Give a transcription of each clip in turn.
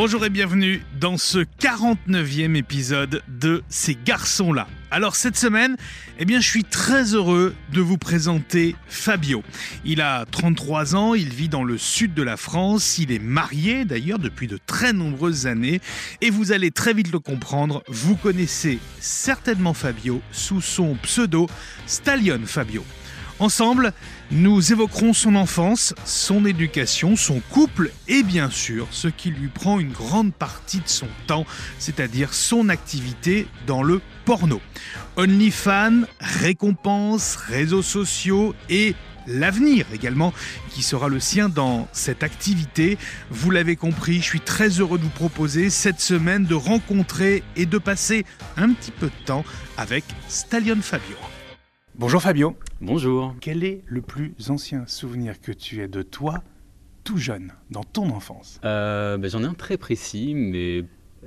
Bonjour et bienvenue dans ce 49e épisode de Ces garçons-là. Alors cette semaine, eh je suis très heureux de vous présenter Fabio. Il a 33 ans, il vit dans le sud de la France, il est marié d'ailleurs depuis de très nombreuses années et vous allez très vite le comprendre, vous connaissez certainement Fabio sous son pseudo Stallion Fabio. Ensemble, nous évoquerons son enfance, son éducation, son couple et bien sûr ce qui lui prend une grande partie de son temps, c'est-à-dire son activité dans le porno. OnlyFans, récompenses, réseaux sociaux et l'avenir également qui sera le sien dans cette activité. Vous l'avez compris, je suis très heureux de vous proposer cette semaine de rencontrer et de passer un petit peu de temps avec Stallion Fabio. Bonjour Fabio. Bonjour. Quel est le plus ancien souvenir que tu aies de toi, tout jeune, dans ton enfance? Euh, ben, J'en ai un très précis, mais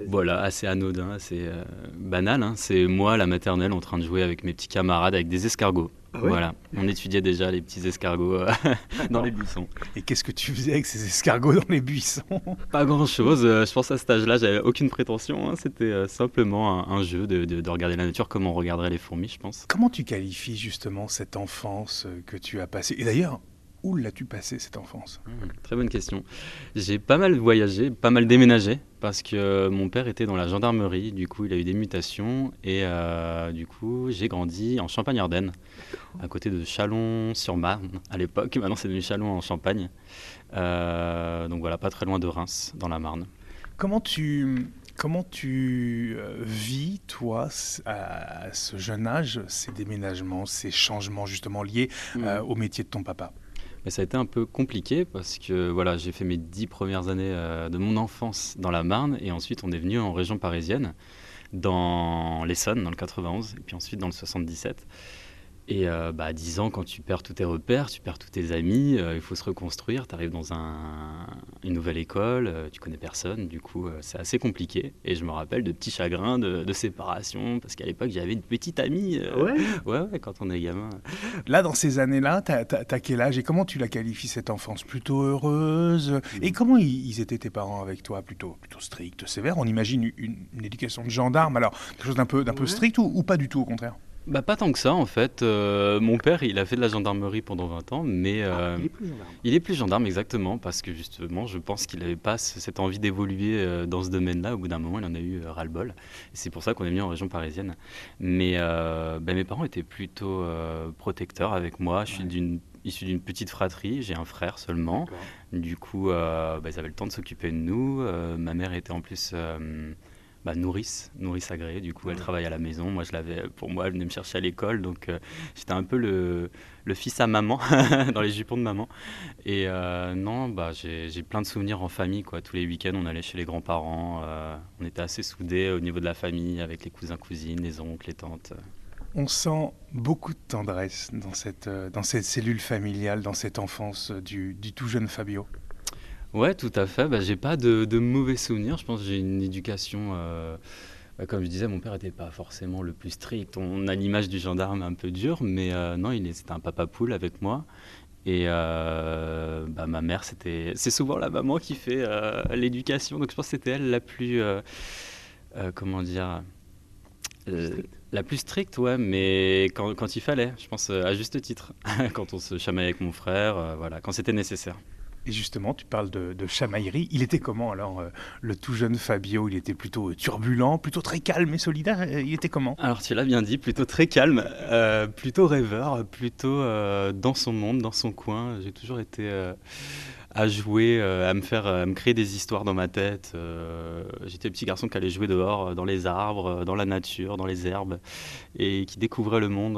voilà, assez anodin, assez euh, banal. Hein. C'est moi, la maternelle, en train de jouer avec mes petits camarades avec des escargots. Ah voilà, on étudiait déjà les petits escargots euh, dans les buissons. Et qu'est-ce que tu faisais avec ces escargots dans les buissons? Pas grand-chose. Euh, je pense à cet âge-là, j'avais aucune prétention. Hein. C'était euh, simplement un, jeu de, de, regarder la nature comme on regarderait les fourmis, je pense. Comment tu qualifies justement cette enfance que tu as passée? Et d'ailleurs, où l'as-tu passé cette enfance? Mmh, Très bonne question. J'ai pas mal voyagé, pas mal déménagé parce que mon père était dans la gendarmerie. Du coup, il a eu des mutations et du coup, j'ai grandi en Champagne-Ardenne, à côté de Chalon-sur-Marne à l'époque. Maintenant, c'est devenu Chalon en Champagne. Euh, donc voilà, pas très loin de Reims, dans la Marne. Comment tu Comment tu euh, vis, toi, à ce jeune âge, ces déménagements, ces changements justement liés mmh. au métier de ton papa? Mais ça a été un peu compliqué parce que voilà, j'ai fait mes dix premières années euh, de mon enfance dans la Marne et ensuite on est venu en région parisienne, dans l'Essonne, dans le 91, et puis ensuite dans le 77. Et euh, bah, à 10 ans, quand tu perds tous tes repères, tu perds tous tes amis, euh, il faut se reconstruire. Tu arrives dans un, une nouvelle école, euh, tu connais personne, du coup, c'est assez compliqué. Et je me rappelle de petits chagrins de, séparation, parce qu'à l'époque, j'avais une petite amie. ouais. ouais. quand on est gamin. Là, dans ces années-là, tu as, quel âge et comment tu la qualifies cette enfance? Plutôt heureuse? Et mm. comment ils, étaient tes parents avec toi? Plutôt, plutôt stricts, sévères? On imagine une, éducation de gendarme, alors quelque chose d'un peu, d'un peu strict ou pas du tout, au contraire? Bah, pas tant que ça en fait. Euh, mon père, il a fait de la gendarmerie pendant 20 ans, mais ah, euh, il est plus gendarme. Il est plus gendarme exactement parce que justement, je pense qu'il n'avait pas cette envie d'évoluer euh, dans ce domaine-là. Au bout d'un moment, il en a eu ras-le-bol. C'est pour ça qu'on est venu en région parisienne. Mais bah, mes parents étaient plutôt protecteurs avec moi. Je suis d'une issu d'une petite fratrie, j'ai un frère seulement. Du coup, bah, ils avaient le temps de s'occuper de nous. ma mère était en plus bah, nourrice, nourrice agréée. Du coup, elle travaille à la maison. Moi, je l'avais pour moi, elle venait me chercher à l'école. Donc, euh, j'étais un peu le, le, fils à maman, dans les jupons de maman. Et euh, non, bah, j'ai plein de souvenirs en famille. Quoi. Tous les week-ends, on allait chez les grands-parents. Euh, on était assez soudés au niveau de la famille, avec les cousins, cousines, les oncles, les tantes. On sent beaucoup de tendresse dans cette, dans cette cellule familiale, dans cette enfance du, du tout jeune Fabio. Ouais, tout à fait. Bah, j'ai pas de, mauvais souvenirs. Je pense que j'ai une éducation. Euh, bah, comme je disais, mon père n'était pas forcément le plus strict. On a l'image du gendarme un peu dur, mais euh, non, il c'était un papa poule avec moi. Et euh, bah, ma mère, c'était, c'est souvent la maman qui fait l'éducation. Donc je pense que c'était elle la plus, comment dire, la plus stricte, ouais, mais quand, quand, il fallait, je pense à juste titre, quand on se chamaillait avec mon frère, voilà, quand c'était nécessaire. Et justement, tu parles de, chamaillerie. Il était comment alors, euh, le tout jeune Fabio? Il était plutôt turbulent, plutôt très calme et solidaire? Euh, il était comment? Alors, tu l'as bien dit, plutôt très calme, euh, plutôt rêveur, plutôt dans son monde, dans son coin. J'ai toujours été à jouer, euh, à me faire, à me créer des histoires dans ma tête. Euh, j'étais le petit garçon qui allait jouer dehors, euh, dans les arbres, dans la nature, dans les herbes, et qui découvrait le monde.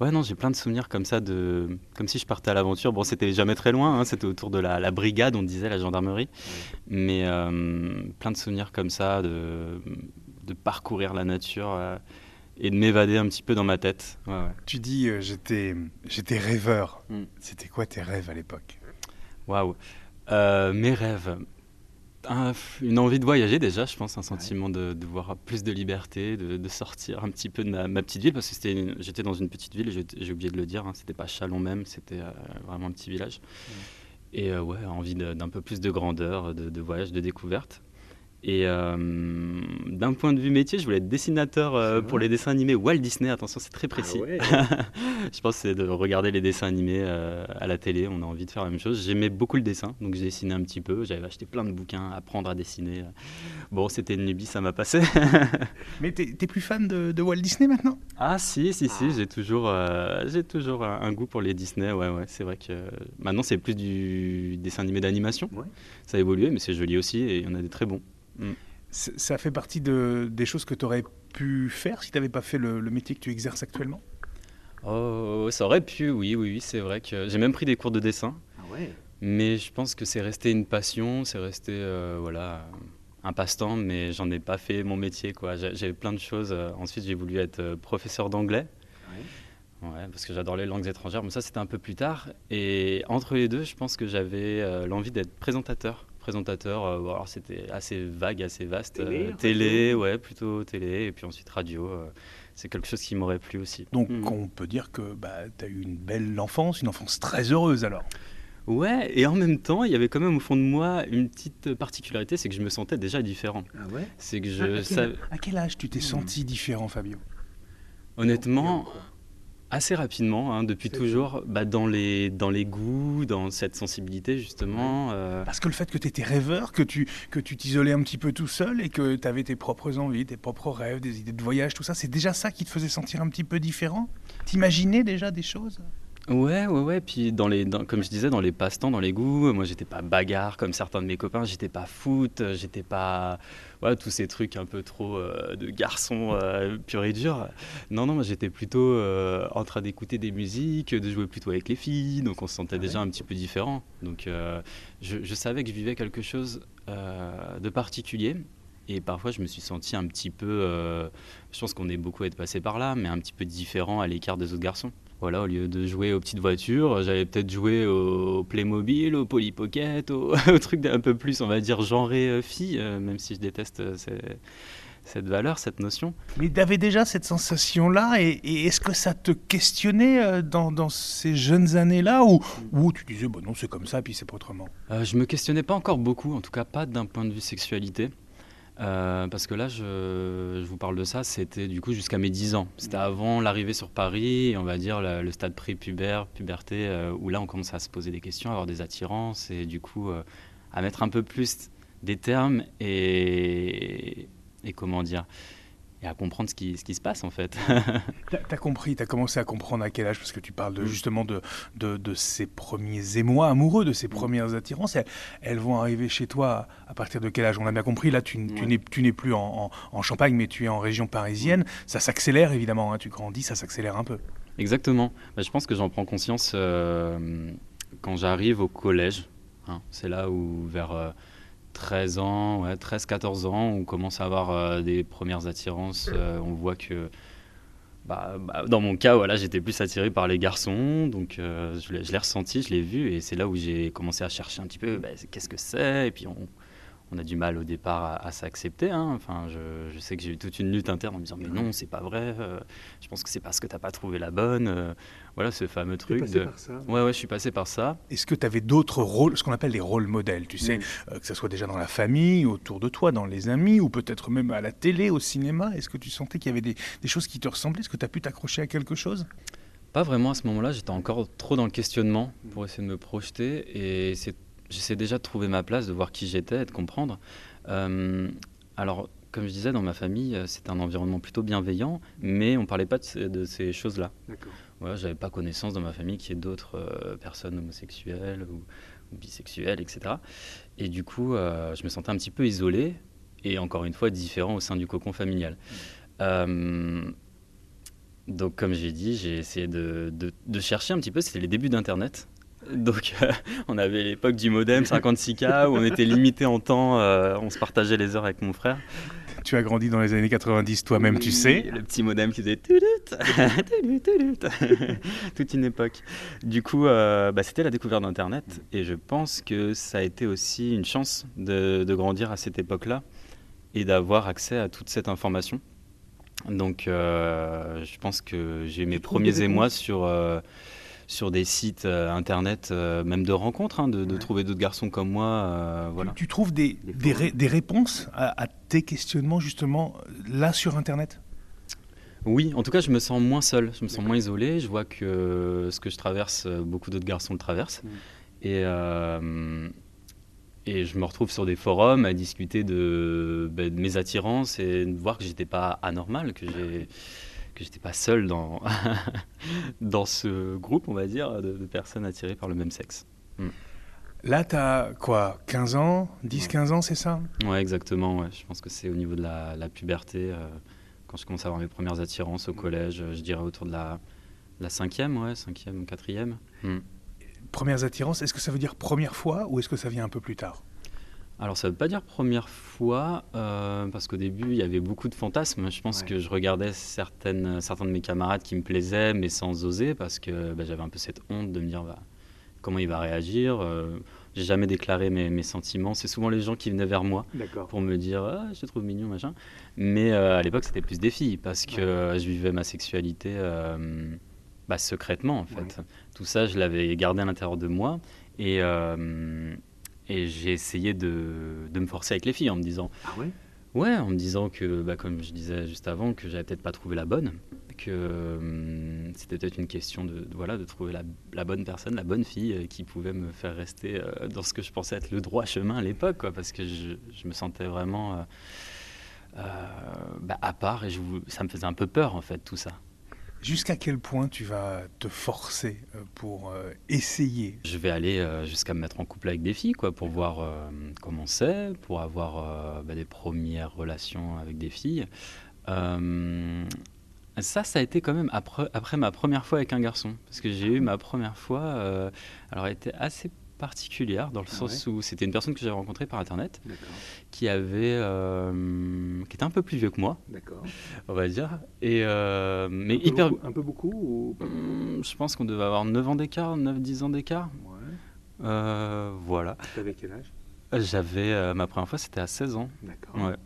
Ouais, non, j'ai plein de souvenirs comme ça, de, comme si je partais à l'aventure. Bon, c'était jamais très loin, hein, c'était autour de la, brigade, on disait, la gendarmerie, mais plein de souvenirs comme ça, de, de parcourir la nature et de m'évader un petit peu dans ma tête. Tu dis j'étais j'étais rêveur. Mm. C'était quoi tes rêves à l'époque? Waouh. Euh, mes rêves. une envie de voyager déjà, je pense, un sentiment de, voir plus de liberté, de, sortir un petit peu de ma, petite ville, parce que j'étais dans une petite ville, j'ai oublié de le dire, hein, c'était pas Chalon même, c'était euh, vraiment un petit village. Et euh, ouais, envie d'un peu plus de grandeur, de, voyage, de découverte. Et euh, d'un point de vue métier, je voulais être dessinateur euh, pour les dessins animés Walt Disney. Attention, c'est très précis. Ah je pense que c'est de regarder les dessins animés euh, à la télé. On a envie de faire la même chose. J'aimais beaucoup le dessin, donc j'ai dessiné un petit peu. J'avais acheté plein de bouquins, apprendre à dessiner. Bon, c'était une lubie, ça m'a passé. Mais t'es es plus fan de, Walt Disney maintenant? Ah si, si, si. J'ai toujours, j'ai toujours un, goût pour les Disney. Ouais, ouais. C'est vrai que maintenant c'est plus du dessin animé d'animation. Ça a évolué, mais c'est joli aussi et il y en a des très bons. Mm. Ça fait partie de, des choses que tu aurais pu faire si tu n'avais pas fait le, métier que tu exerces actuellement? Oh, ça aurait pu, oui, oui, oui c'est vrai que j'ai même pris des cours de dessin. Ah ouais. Mais je pense que c'est resté une passion, c'est resté euh, voilà un passe-temps, mais j'en ai pas fait mon métier quoi. J'avais plein de choses. Ensuite, j'ai voulu être euh, professeur d'anglais. Ouais. parce que j'adore les langues étrangères, mais ça c'était un peu plus tard. Et entre les deux, je pense que j'avais euh, l'envie d'être présentateur présentateur. Euh, alors c'était assez vague, assez vaste. Télé, euh, ouais, plutôt télé, et puis ensuite radio. Euh, c'est quelque chose qui m'aurait plu aussi. Donc mm. on peut dire que bah, tu as eu une belle enfance, une enfance très heureuse alors. Ouais, et en même temps, il y avait quand même au fond de moi une petite particularité, c'est que je me sentais déjà différent. Ah ouais? C'est que je ah, à, quel, âge tu t'es mm. senti différent, Fabio? Honnêtement, Assez rapidement, hein, depuis toujours, bah, dans, les, dans les goûts, dans cette sensibilité justement. Euh. Parce que le fait que tu étais rêveur, que tu que tu t'isolais un petit peu tout seul et que tu avais tes propres envies, tes propres rêves, des idées de voyage, tout ça, c'est déjà ça qui te faisait sentir un petit peu différent? T'imaginais déjà des choses? Ouais, ouais, ouais. Puis, dans les, comme je disais, dans les passe-temps, dans les goûts, moi, j'étais pas bagarre comme certains de mes copains, j'étais pas foot, j'étais pas. Voilà, tous ces trucs un peu trop euh, de garçon euh, pur et dur. Non, non, moi, j'étais plutôt euh, en train d'écouter des musiques, de jouer plutôt avec les filles, donc on se sentait ah déjà un petit peu différent. Donc, je, je, savais que je vivais quelque chose de particulier. Et parfois, je me suis senti un petit peu, je pense qu'on est beaucoup à être passé par là, mais un petit peu différent à l'écart des autres garçons. Voilà, au lieu de jouer aux petites voitures, j'allais peut-être jouer au Playmobil, au Polly Pocket, au, au truc un peu plus, on va dire, genré euh, fille, euh, même si je déteste euh, cette valeur, cette notion. Mais tu avais déjà cette sensation-là, et, est-ce que ça te questionnait dans, ces jeunes années-là, ou, ou tu disais, bon non, c'est comme ça, puis c'est pas autrement? Je me questionnais pas encore beaucoup, en tout cas pas d'un point de vue sexualité. Euh, parce que là, je, vous parle de ça, c'était du coup jusqu'à mes 10 ans. C'était avant l'arrivée sur Paris, on va dire le, stade pré-pubère, puberté, euh, où là on commence à se poser des questions, à avoir des attirances et du coup euh, à mettre un peu plus des termes et, et comment dire et à comprendre ce qui, ce qui se passe en fait. tu as, compris, tu as commencé à comprendre à quel âge, parce que tu parles de, mm. justement de, de, de, ces premiers émois amoureux, de ces mm. premières attirances. Elles, vont arriver chez toi à partir de quel âge? On a bien compris, là tu, tu n'es plus en, en, Champagne, mais tu es en région parisienne. Mm. Ça s'accélère évidemment, hein. tu grandis, ça s'accélère un peu. Exactement. Bah, je pense que j'en prends conscience euh, quand j'arrive au collège. Hein. C'est là où vers... Euh, 13 ans, ouais, 13-14 ans, on commence à avoir euh, des premières attirances. Euh, on voit que, bah, bah, dans mon cas, voilà, j'étais plus attiré par les garçons, donc euh, je l'ai ressenti, je l'ai vu, et c'est là où j'ai commencé à chercher un petit peu bah, qu'est-ce que c'est, et puis on a du mal au départ à, s'accepter. Hein. Enfin, je, sais que j'ai eu toute une lutte interne en me disant mais non, c'est pas vrai. Euh, je pense que c'est parce que t'as pas trouvé la bonne. Euh, voilà ce fameux truc. Passé par ça. Ouais, ouais, je suis passé par ça. Est-ce que tu avais d'autres rôles, ce qu'on appelle les rôles modèles, tu sais, euh, que ce soit déjà dans la famille, autour de toi, dans les amis, ou peut-être même à la télé, au cinéma? Est-ce que tu sentais qu'il y avait des, des choses qui te ressemblaient? Est-ce que tu as pu t'accrocher à quelque chose? Pas vraiment à ce moment-là, j'étais encore trop dans le questionnement pour essayer de me projeter et c'est j'essaie déjà de trouver ma place, de voir qui j'étais et de comprendre. Euh, alors, comme je disais, dans ma famille, euh, c'était un environnement plutôt bienveillant, mais on ne parlait pas de ces, choses-là. Voilà, j'avais pas connaissance dans ma famille qu'il y ait d'autres euh, personnes homosexuelles ou, bisexuelles, etc. Et du coup, je me sentais un petit peu isolé et encore une fois différent au sein du cocon familial. donc, comme j'ai dit, j'ai essayé de, de, chercher un petit peu. C'était les débuts d'Internet. Donc, euh, on avait l'époque du modem 56K où on était limité en temps, euh, on se partageait les heures avec mon frère. Tu as grandi dans les années 90 toi-même, tu sais. Le petit modem qui faisait toute une époque. Du coup, euh, bah, c'était la découverte d'Internet et je pense que ça a été aussi une chance de, de grandir à cette époque-là et d'avoir accès à toute cette information. Donc, je pense que j'ai mes premiers émois sur sur des sites internet, même de rencontres, hein, de, trouver d'autres garçons comme moi. voilà. Tu, trouves des, des, réponses à, tes questionnements justement là sur internet? Oui, en tout cas, je me sens moins seul, je me sens moins isolé. Je vois que ce que je traverse, beaucoup d'autres garçons le traversent. Mm. Et, et je me retrouve sur des forums à discuter de, ben, mes attirances et de voir que j'étais pas anormal, que j'ai que j'étais pas seul dans dans ce groupe, on va dire, de, personnes attirées par le même sexe. Mm. Là, tu as quoi 15 ans 10-15 ans, c'est ça? Ouais, exactement. Ouais. Je pense que c'est au niveau de la, la puberté, euh, quand je commence à avoir mes premières attirances au collège, je dirais autour de la, la cinquième, ouais, cinquième, quatrième. Mm premières attirances, est-ce que ça veut dire première fois ou est-ce que ça vient un peu plus tard? Alors ça ne veut pas dire première fois, euh, parce qu'au début il y avait beaucoup de fantasmes. Je pense que je regardais certaines, certains de mes camarades qui me plaisaient, mais sans oser, parce que bah, j'avais un peu cette honte de me dire bah, comment il va réagir. Euh, j'ai jamais déclaré mes, sentiments. C'est souvent les gens qui venaient vers moi pour me dire ah, je te trouve mignon, machin. Mais euh, à l'époque c'était plus des filles, parce que je vivais ma sexualité bah, secrètement en fait. Tout ça, je l'avais gardé à l'intérieur de moi et, euh, et j'ai essayé de, de, me forcer avec les filles en me disant. Ah ouais? Ouais, en me disant que, bah, comme je disais juste avant, que j'avais peut-être pas trouvé la bonne, que euh, c'était peut-être une question de, voilà de trouver la, la, bonne personne, la bonne fille euh, qui pouvait me faire rester dans ce que je pensais être le droit chemin à l'époque, quoi, parce que je, je, me sentais vraiment bah, à part et je, ça me faisait un peu peur en fait tout ça. Jusqu'à quel point tu vas te forcer euh, pour euh, essayer? Je vais aller euh, jusqu'à me mettre en couple avec des filles, quoi, pour voir comment c'est, pour avoir bah, des premières relations avec des filles. ça, ça a été quand même après, ma première fois avec un garçon, parce que j'ai eu ma première fois, alors elle était assez particulière dans le ah sens où c'était une personne que j'avais rencontrée par internet qui avait euh, qui était un peu plus vieux que moi on va dire. Et euh, mais un hyper un peu beaucoup ou hmm, je pense qu'on devait avoir 9 ans d'écart 9 10 ans d'écart. Ouais. euh, voilà. Avais quel âge? J'avais euh, ma première fois c'était à 16 ans. D'accord. Ouais.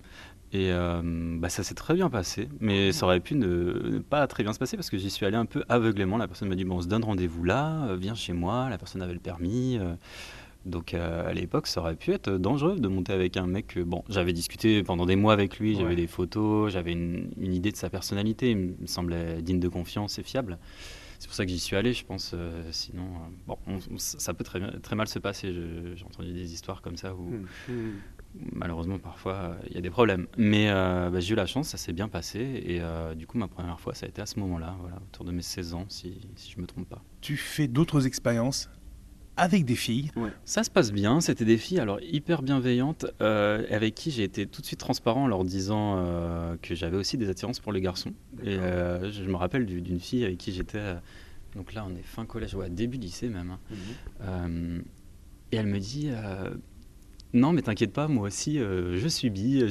Et euh, bah, ça s'est très bien passé, mais ça aurait pu ne, pas très bien se passer parce que j'y suis allé un peu aveuglément. La personne m'a dit bon, on se donne rendez-vous là, euh, viens chez moi. La personne avait le permis. Euh. donc à l'époque, ça aurait pu être dangereux de monter avec un mec. bon, j'avais discuté pendant des mois avec lui, j'avais des photos, j'avais une, idée de sa personnalité. Il me semblait digne de confiance et fiable. C'est pour ça que j'y suis allé, je pense. sinon, bon, ça peut très, très mal se passer. J'ai entendu des histoires comme ça où, hum, hum malheureusement, parfois, il y a des problèmes. Mais euh, bah, j'ai eu la chance, ça s'est bien passé. Et euh, du coup, ma première fois, ça a été à ce moment-là, voilà, autour de mes 16 ans, si, si je ne me trompe pas. Tu fais d'autres expériences avec des filles? Ça se passe bien. C'était des filles alors hyper bienveillantes euh, avec qui j'ai été tout de suite transparent en leur disant que j'avais aussi des attirances pour les garçons. Et je me rappelle d'une fille avec qui j'étais. donc là, on est fin collège, ouais, début lycée même. Hein. Mhm. et elle me dit non, mais t'inquiète pas, moi aussi, euh, je suis bi.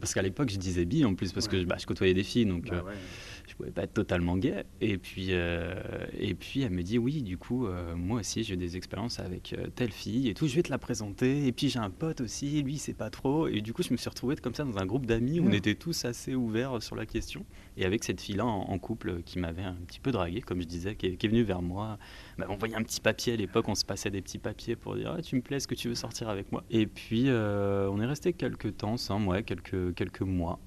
Parce qu'à l'époque, je disais bi en plus, parce que bah, je côtoyais des filles, donc bah euh, pas être totalement gay. Et puis, euh, et puis elle me dit oui, du coup, moi aussi, j'ai des expériences avec telle fille et tout. Je vais te la présenter. Et puis j'ai un pote aussi, lui, c'est pas trop. Et du coup, je me suis retrouvé comme ça dans un groupe d'amis où on était tous assez ouverts sur la question. Et avec cette fille-là en, couple qui m'avait un petit peu dragué, comme je disais, qui est, venue vers moi. Bah, on voyait un petit papier à l'époque, on se passait des petits papiers pour dire ah, tu me plais, est-ce que tu veux sortir avec moi? Et puis euh, on est resté quelques temps, ça, ouais, quelques, quelques mois.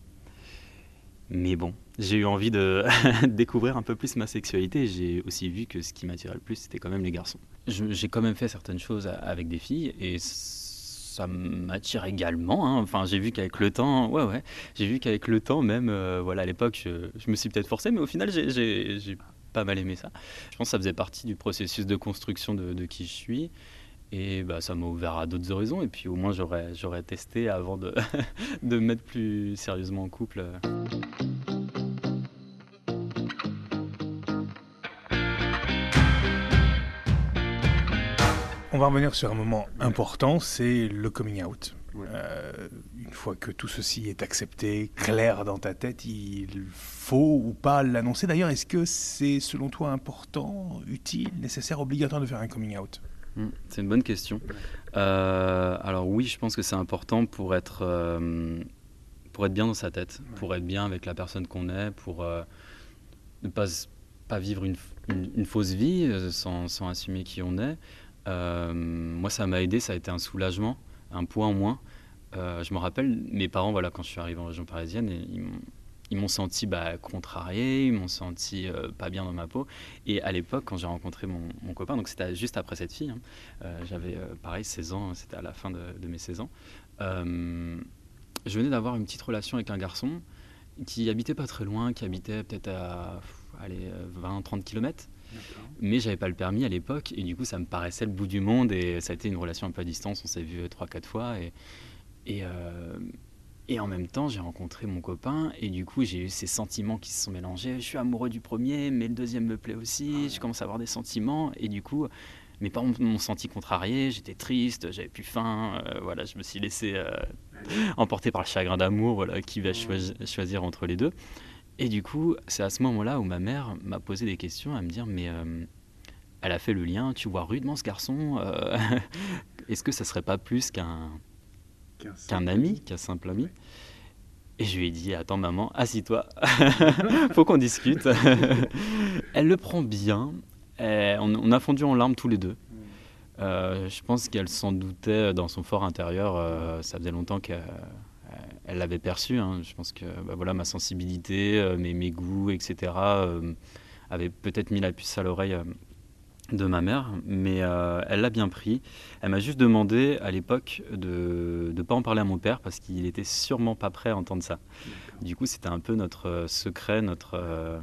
Mais bon, j'ai eu envie de découvrir un peu plus ma sexualité. J'ai aussi vu que ce qui m'attirait le plus, c'était quand même les garçons. J'ai quand même fait certaines choses avec des filles et ça m'attire également. Hein. Enfin, j'ai vu qu'avec le temps, ouais, ouais, j'ai vu qu'avec le temps, même, euh, voilà, à l'époque, je, me suis peut-être forcé, mais au final, j'ai pas mal aimé ça. Je pense que ça faisait partie du processus de construction de, qui je suis. Et bah, ça m'a ouvert à d'autres horizons. Et puis au moins, j'aurais, j'aurais testé avant de, de me mettre plus sérieusement en couple. Va revenir sur un moment important, c'est le coming out. Euh, une fois que tout ceci est accepté, clair dans ta tête, il faut ou pas l'annoncer. D'ailleurs, est-ce que c'est selon toi important, utile, nécessaire, obligatoire de faire un coming out? Hmm, c'est une bonne question. Euh, alors oui, je pense que c'est important pour être, euh, pour être bien dans sa tête, pour être bien avec la personne qu'on est, pour euh, ne pas, pas vivre une, une, fausse vie sans, sans, assumer qui on est. moi, ça m'a aidé, ça a été un soulagement, un poids en moins. je me rappelle, mes parents, voilà, quand je suis arrivé en région parisienne, ils m'ont senti bah, contrarié, ils m'ont senti euh, pas bien dans ma peau. Et à l'époque, quand j'ai rencontré mon, copain, donc c'était juste après cette fille, hein, euh, j'avais euh, pareil 16 ans, c'était à la fin de, mes 16 ans, je venais d'avoir une petite relation avec un garçon qui habitait pas très loin, qui habitait peut-être à 20-30 km. Mais j'avais pas le permis à l'époque et du coup ça me paraissait le bout du monde et ça a été une relation un peu à distance, on s'est vu 3-4 fois et, et, et en même temps, j'ai rencontré mon copain et du coup, j'ai eu ces sentiments qui se sont mélangés. Je suis amoureux du premier, mais le deuxième me plaît aussi. Je commence à avoir des sentiments et du coup, mes parents m'ont senti contrarié. J'étais triste, j'avais plus faim. Euh, voilà, je me suis laissé euh, emporter par le chagrin d'amour. Voilà, qui va choisir entre les deux. Et du coup, c'est à ce moment-là où ma mère m'a posé des questions à me dire, mais euh, elle a fait le lien. Tu vois rudement ce garçon. Est-ce que ça serait pas plus qu'un qu'un ami, qu'un simple ami? Et je lui ai dit Attends, maman, assis-toi, faut qu'on discute. elle le prend bien. on, a fondu en larmes tous les deux. Euh, je pense qu'elle s'en doutait dans son fort intérieur. Euh, ça faisait longtemps qu'elle l'avait perçu. Hein. Je pense que bah, voilà, ma sensibilité, euh, mes, mes goûts, etc., avaient peut-être mis la puce à l'oreille de ma mère, mais euh, elle l'a bien pris. Elle m'a juste demandé à l'époque de ne pas en parler à mon père parce qu'il était sûrement pas prêt à entendre ça. Du coup, c'était un peu notre euh, secret, notre, euh,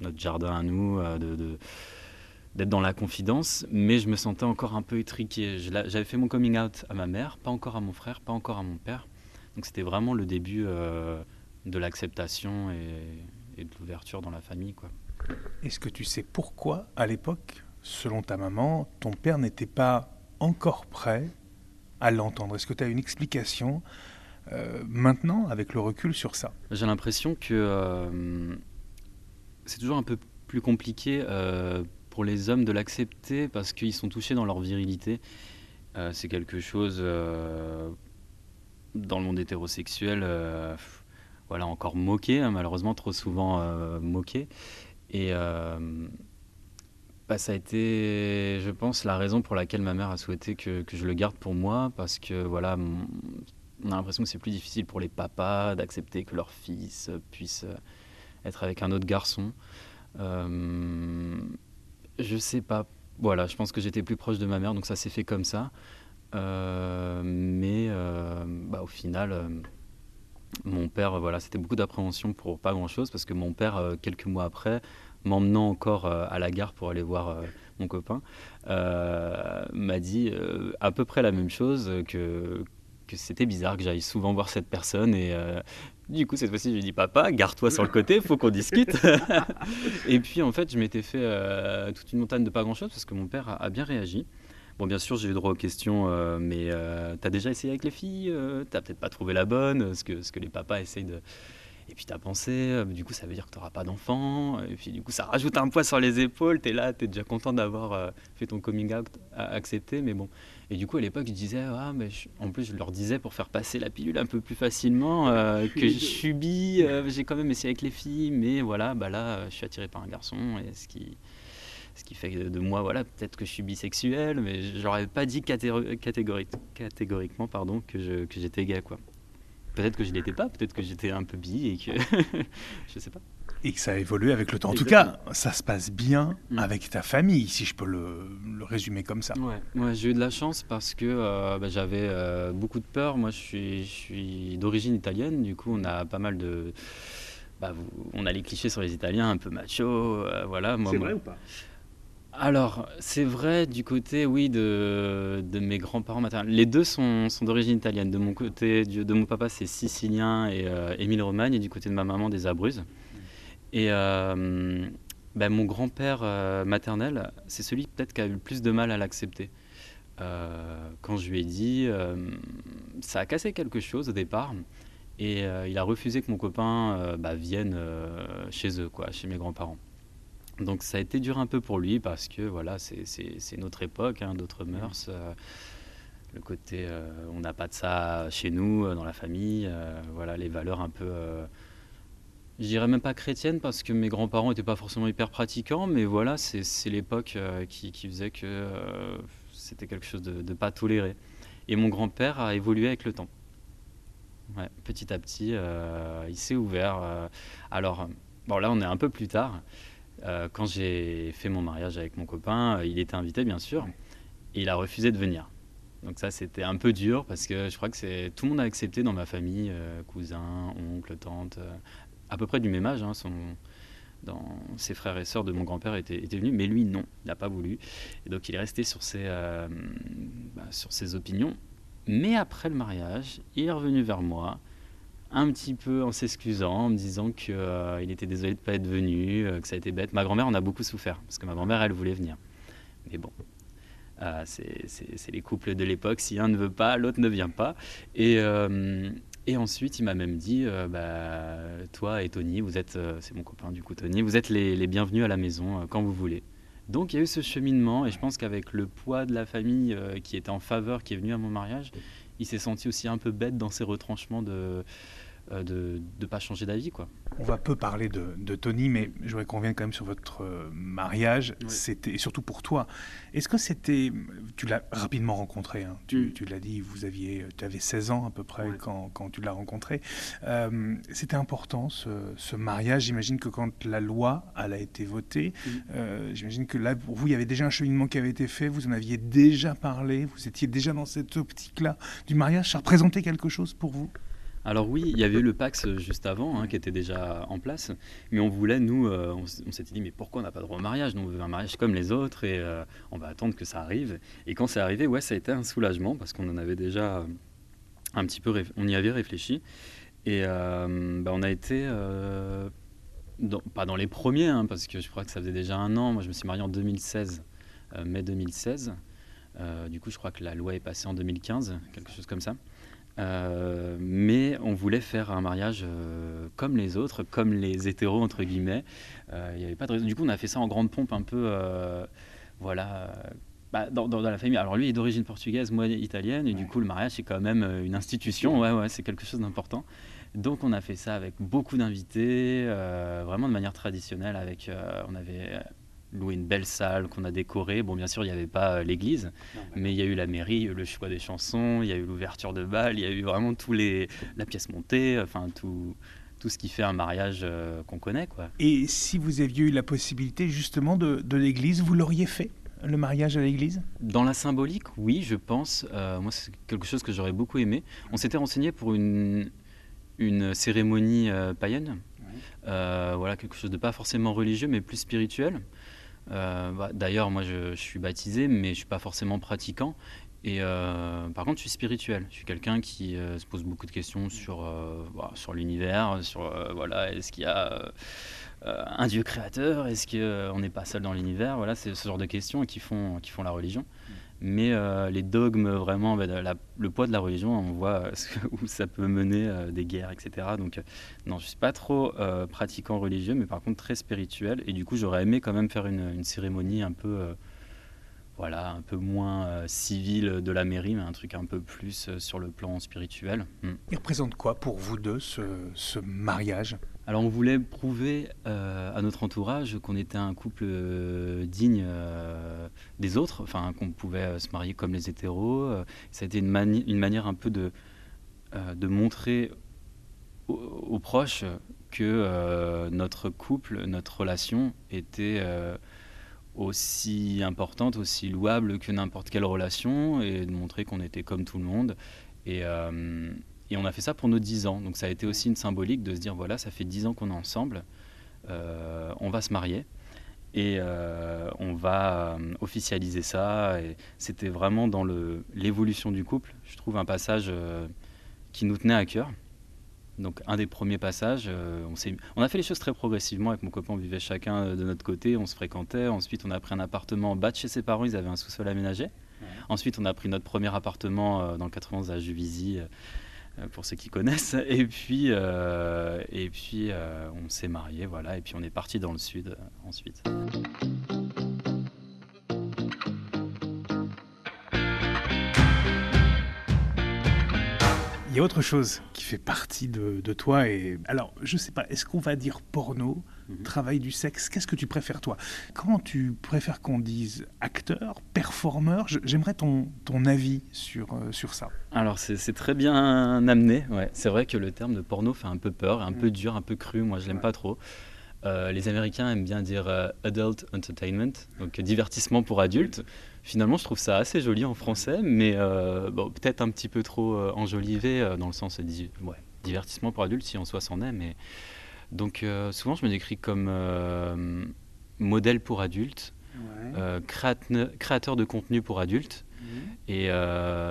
notre jardin à nous, de, d'être dans la confidence, mais je me sentais encore un peu étriqué. J'avais fait mon coming out à ma mère, pas encore à mon frère, pas encore à mon père. Donc c'était vraiment le début de l'acceptation et, et de l'ouverture dans la famille. quoi. Est-ce que tu sais pourquoi, à l'époque, selon ta maman, ton père n'était pas encore prêt à l'entendre? Est-ce que tu as une explication euh, maintenant, avec le recul, sur ça? J'ai l'impression que euh, c'est toujours un peu plus compliqué euh, pour les hommes de l'accepter parce qu'ils sont touchés dans leur virilité. c'est quelque chose dans le monde hétérosexuel, voilà, encore moqué, hein, malheureusement trop souvent moqué. Et euh, bah, ça a été, je pense, la raison pour laquelle ma mère a souhaité que, que je le garde pour moi, parce que voilà, on a l'impression que c'est plus difficile pour les papas d'accepter que leur fils puisse être avec un autre garçon. Euh, je sais pas. Voilà, je pense que j'étais plus proche de ma mère, donc ça s'est fait comme ça. Euh, mais euh, bah, au final, mon père, voilà, c'était beaucoup d'appréhension pour pas grand-chose, parce que mon père, quelques mois après, m'emmenant encore euh, à la gare pour aller voir euh, mon copain, euh, m'a dit à peu près la même chose que, que c'était bizarre que j'aille souvent voir cette personne et du coup cette fois-ci je lui dis papa garde-toi sur le côté faut qu'on discute. Et puis en fait je m'étais fait toute une montagne de pas grand-chose parce que mon père a, bien réagi Bon, bien sûr, j'ai eu droit aux questions, mais t'as déjà essayé avec les filles T'as peut-être pas trouvé la bonne ce que, ce que les papas essayent de, et puis tu as pensé, euh, du coup ça veut dire que tu n'auras pas d'enfant, et puis du coup ça rajoute un poids sur les épaules, tu es là, tu es déjà content d'avoir euh, fait ton coming out accepté, mais bon. Et du coup à l'époque je disais, ah, mais en plus je leur disais pour faire passer la pilule un peu plus facilement, euh, que je subis, j'ai quand même essayé avec les filles, mais voilà, bah là je suis attiré par un garçon, et ce qui, ce qui fait de moi, voilà, peut-être que je suis bisexuel, mais j'aurais pas dit catégoriquement pardon, que j'étais que gay, quoi. Peut-être que je l'étais pas, peut-être que j'étais un peu bi et que je sais pas. Et que ça a évolué avec le temps. En tout cas, ça se passe bien mm. avec ta famille, si je peux le, résumer comme ça. Ouais, j'ai eu de la chance parce que euh, bah, j'avais euh, beaucoup de peur. Moi, je suis, je suis d'origine italienne, du coup, on a pas mal de. Bah, on a les clichés sur les Italiens, un peu macho, euh, voilà. C'est vrai ou pas? Alors, c'est vrai du côté, oui, de, de mes grands-parents maternels. Les deux sont, d'origine italienne. De mon côté, de mon papa, c'est sicilien et euh, Émile Romagne, et du côté de ma maman, des Abruzes. Et euh, ben, mon grand-père euh, maternel, c'est celui peut-être qui a eu le plus de mal à l'accepter. quand je lui ai dit, ça a cassé quelque chose au départ. Et il a refusé que mon copain bah, vienne chez eux, quoi, chez mes grands-parents. Donc ça a été dur un peu pour lui parce que voilà, c'est notre époque, hein, d'autres mœurs. Euh, le côté, euh, on n'a pas de ça chez nous, euh, dans la famille. voilà, les valeurs un peu je dirais même pas chrétienne parce que mes grands-parents n'étaient pas forcément hyper pratiquants, mais voilà, c'est l'époque qui, faisait que c'était quelque chose de, pas toléré. Et mon grand-père a évolué avec le temps. Petit à petit, il s'est ouvert. Alors, bon, là, on est un peu plus tard. Euh, quand j'ai fait mon mariage avec mon copain, il était invité, bien sûr, et il a refusé de venir. Donc ça, c'était un peu dur parce que je crois que tout le monde a accepté dans ma famille, cousins, oncles, tantes, à peu près du même âge. Hein, son, dans, ses frères et sœurs de mon grand-père étaient, venus, mais lui, non, il n'a pas voulu. Et donc, il est resté sur ses, bah, sur ses opinions. Mais après le mariage, il est revenu vers moi, un petit peu en s'excusant, en me disant qu'il euh, était désolé de ne pas être venu, euh, que ça a été bête. Ma grand-mère en a beaucoup souffert, parce que ma grand-mère, elle voulait venir. Mais bon, euh, c'est les couples de l'époque, si un ne veut pas, l'autre ne vient pas. Et, ensuite, il m'a même dit, bah, toi et Tony, vous êtes, c'est mon copain du coup Tony, vous êtes les, les bienvenus à la maison quand vous voulez. Donc il y a eu ce cheminement et je pense qu'avec le poids de la famille qui était en faveur, qui est venu à mon mariage, il s'est senti aussi un peu bête dans ses retranchements de de ne pas changer d'avis. quoi. On va peu parler de, Tony, mais je voudrais qu'on revienne quand même sur votre euh, mariage, c'était et surtout pour toi. Est-ce que c'était, tu l'as rapidement rencontré, hein. mm. tu, l'as dit, vous aviez, tu avais 16 ans à peu près quand, quand, tu l'as rencontré. Euh, c'était important ce, mariage. J'imagine que quand la loi elle a été votée, mm. j'imagine que là pour vous il y avait déjà un cheminement qui avait été fait, vous en aviez déjà parlé, vous étiez déjà dans cette optique-là du mariage. Ça représentait quelque chose pour vous? Alors oui, il y avait le Pax euh, juste avant, hein, qui était déjà en place, mais on voulait, nous, euh, on, s'était dit, mais pourquoi on n'a pas droit au mariage? Nous, on veut un mariage comme les autres, et euh, on va attendre que ça arrive. Et quand c'est arrivé, ouais, ça a été un soulagement, parce qu'on en avait déjà un petit peu, on y avait réfléchi, et bah, on a été... pas dans les premiers, hein, parce que je crois que ça faisait déjà un an. Moi, je me suis marié en 2016, mai 2016. du coup, je crois que la loi est passée en 2015, quelque chose comme ça. Euh, mais on voulait faire un mariage euh, comme les autres, comme les hétéros entre guillemets. Euh, il n'y avait pas de raison. Du coup, on a fait ça en grande pompe, un peu, voilà, bah, dans, la famille. Alors lui est d'origine portugaise, moi italienne, et du coup le mariage c'est quand même une institution. Ouais, ouais, c'est quelque chose d'important. Donc on a fait ça avec beaucoup d'invités, vraiment de manière traditionnelle. Avec, on avait loué une belle salle qu'on a décorée. Bon, bien sûr, il n'y avait pas euh, l'église, mais il y a eu la mairie, le choix des chansons, il y a eu l'ouverture de bal, il y a eu vraiment tous les, la pièce montée, enfin tout, tout ce qui fait un mariage euh, qu'on connaît. Quoi. Et si vous aviez eu la possibilité justement de, de l'église, vous l'auriez fait le mariage à l'église? Dans la symbolique, oui, je pense. Euh, moi, c'est quelque chose que j'aurais beaucoup aimé. On s'était renseigné pour une, une cérémonie païenne. voilà, quelque chose de pas forcément religieux, mais plus spirituel. Euh, bah, d'ailleurs, moi, je, suis baptisé, mais je suis pas forcément pratiquant. Et euh, par contre, je suis spirituel. Je suis quelqu'un qui euh, se pose beaucoup de questions sur, bah, sur l'univers, sur voilà, est-ce qu'il y a un Dieu créateur, est-ce qu'on n'est pas seul dans l'univers? Voilà, c'est ce genre de questions qui font, qui font la religion. Mais euh, les dogmes, vraiment, bah, le poids de la religion, on voit euh, où ça peut mener euh, des guerres, etc. Donc, non, je ne suis pas trop pratiquant religieux, mais par contre très spirituel. Et du coup, j'aurais aimé quand même faire une, cérémonie un peu, voilà, un peu moins civile de la mairie, mais un truc un peu plus sur le plan spirituel. Hmm. Il représente quoi pour vous deux ce mariage? Alors on voulait prouver euh, à notre entourage qu'on était un couple euh, digne euh, des autres, enfin qu'on pouvait se marier comme les hétéros. ça a été une, une manière un peu de, de montrer aux, proches que notre couple, notre relation était aussi importante, aussi louable que n'importe quelle relation, et de montrer qu'on était comme tout le monde. Et, et on a fait ça pour nos 10 ans. Donc ça a été aussi une symbolique de se dire voilà, ça fait 10 ans qu'on est ensemble, euh, on va se marier et euh, on va euh, officialiser ça. Et c'était vraiment dans l'évolution du couple, je trouve un passage qui nous tenait à cœur. Donc un des premiers passages, on, on, a fait les choses très progressivement avec mon copain, on vivait chacun de notre côté, on se fréquentait. Ensuite, on a pris un appartement en bas de chez ses parents, ils avaient un sous-sol aménagé. Ensuite, on a pris notre premier appartement dans le 91 à Juvisy euh, pour ceux qui connaissent. Et puis, euh, et puis euh, on s'est marié, voilà, et puis on est parti dans le sud ensuite. Y a autre chose qui fait partie de, toi. Et alors, je sais pas, est-ce qu'on va dire porno, mhm. travail du sexe? Qu'est-ce que tu préfères toi? Comment tu préfères qu'on dise acteur, performeur? J'aimerais ton, ton avis sur, euh, sur ça. Alors, c'est très bien amené. Ouais. C'est vrai que le terme de porno fait un peu peur, un peu mm. dur, un peu cru. Moi, je l'aime pas trop. Euh, les Américains aiment bien dire euh, adult entertainment, donc divertissement pour adultes. Finalement, je trouve ça assez joli en français, mais euh, bon, peut-être un petit peu trop enjolivé dans le sens ouais, divertissement pour adultes si en soi c'en est. Mais donc souvent, je me décris comme modèle pour adultes, créateur de contenu pour adultes. Mhm. Et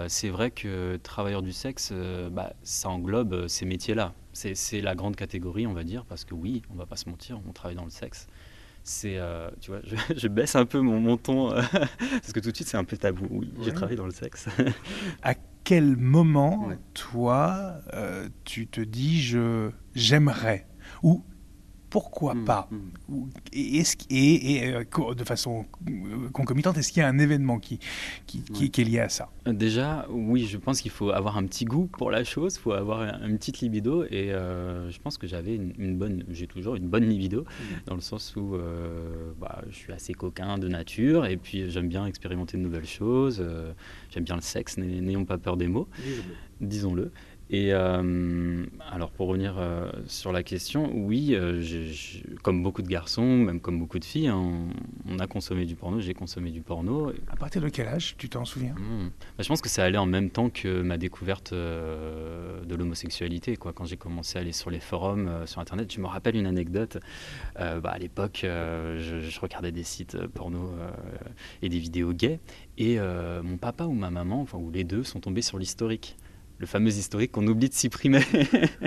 c'est vrai que travailleur du sexe, bah, ça englobe ces métiers-là. C'est la grande catégorie, on va dire, parce que oui, on va pas se mentir, on travaille dans le sexe. C'est, euh, tu vois, je, baisse un peu mon, mon ton euh, parce que tout de suite c'est un peu tabou. Oui, j'ai travaillé dans le sexe. à quel moment, toi, euh, tu te dis je j'aimerais? Ou pourquoi pas. Et, et, et, euh, de façon euh, concomitante, est-ce qu'il y a un événement qui, qui, qui, est lié à ça? Déjà, oui, je pense qu'il faut avoir un petit goût pour la chose, il faut avoir une petite libido. Et euh, je pense que j'avais une, bonne, j'ai toujours une bonne libido, hmm. dans le sens où bah, je suis assez coquin de nature, et puis j'aime bien expérimenter de nouvelles choses, j'aime bien le sexe, n'ayons pas peur des mots, disons-le. Et euh, alors pour revenir euh, sur la question, oui, euh, comme beaucoup de garçons, même comme beaucoup de filles, hein, on, a consommé du porno, j'ai consommé du porno. À partir de quel âge, tu t'en souviens? Hmm. bah, Je pense que ça allait en même temps que ma découverte de l'homosexualité. Quand j'ai commencé à aller sur les forums, sur Internet, je me rappelle une anecdote. Bah, à l'époque, je, je, regardais des sites porno et des vidéos gays, et mon papa ou ma maman, enfin, ou les deux, sont tombés sur l'historique le fameux historique qu'on oublie de supprimer.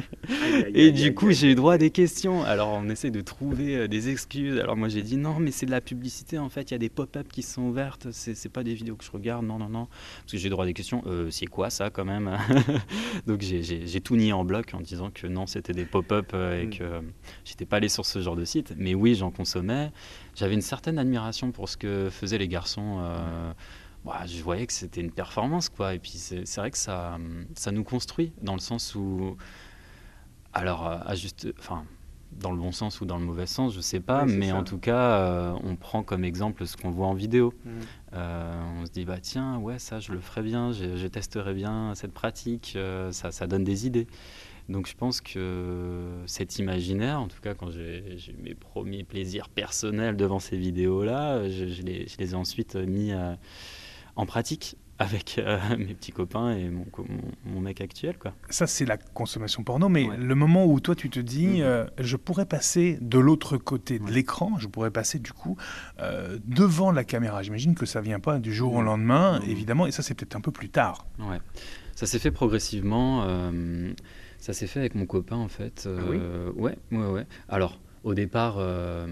et du coup, j'ai eu droit à des questions. Alors, on essaie de trouver euh, des excuses. Alors, moi, j'ai dit non, mais c'est de la publicité. En fait, il y a des pop-up qui sont ouvertes. C'est pas des vidéos que je regarde. Non, non, non. Parce que j'ai droit à des questions. Euh, c'est quoi ça, quand même? Donc, j'ai tout nié en bloc en disant que non, c'était des pop-up euh, et mm. que j'étais pas allé sur ce genre de site. Mais oui, j'en consommais. J'avais une certaine admiration pour ce que faisaient les garçons. Bah, je voyais que c'était une performance, quoi. Et puis c'est vrai que ça, ça nous construit dans le sens où, alors à juste, enfin, dans le bon sens ou dans le mauvais sens, je sais pas, mais en tout cas, euh, on prend comme exemple ce qu'on voit en vidéo. Mmh. Euh, on se dit bah tiens, ouais, ça je le ferais bien, je, je testerais bien cette pratique, euh, ça, ça donne des idées. Donc je pense que cet imaginaire, en tout cas quand j'ai eu mes premiers plaisirs personnels devant ces vidéos-là, je, je, les, je, les, ai ensuite mis en pratique avec euh, mes petits copains et mon, mon, mec actuel. Quoi. Ça, c'est la consommation porno, mais le moment où toi, tu te dis, mhm. euh, je pourrais passer de l'autre côté de l'écran, je pourrais passer du coup euh, devant la caméra. J'imagine que ça vient pas du jour au lendemain, mhm. évidemment, et ça, c'est peut-être un peu plus tard. Ouais. Ça s'est fait progressivement. ça s'est fait avec mon copain, en fait. Ah oui? ouais, ouais, ouais. Alors, au départ, euh,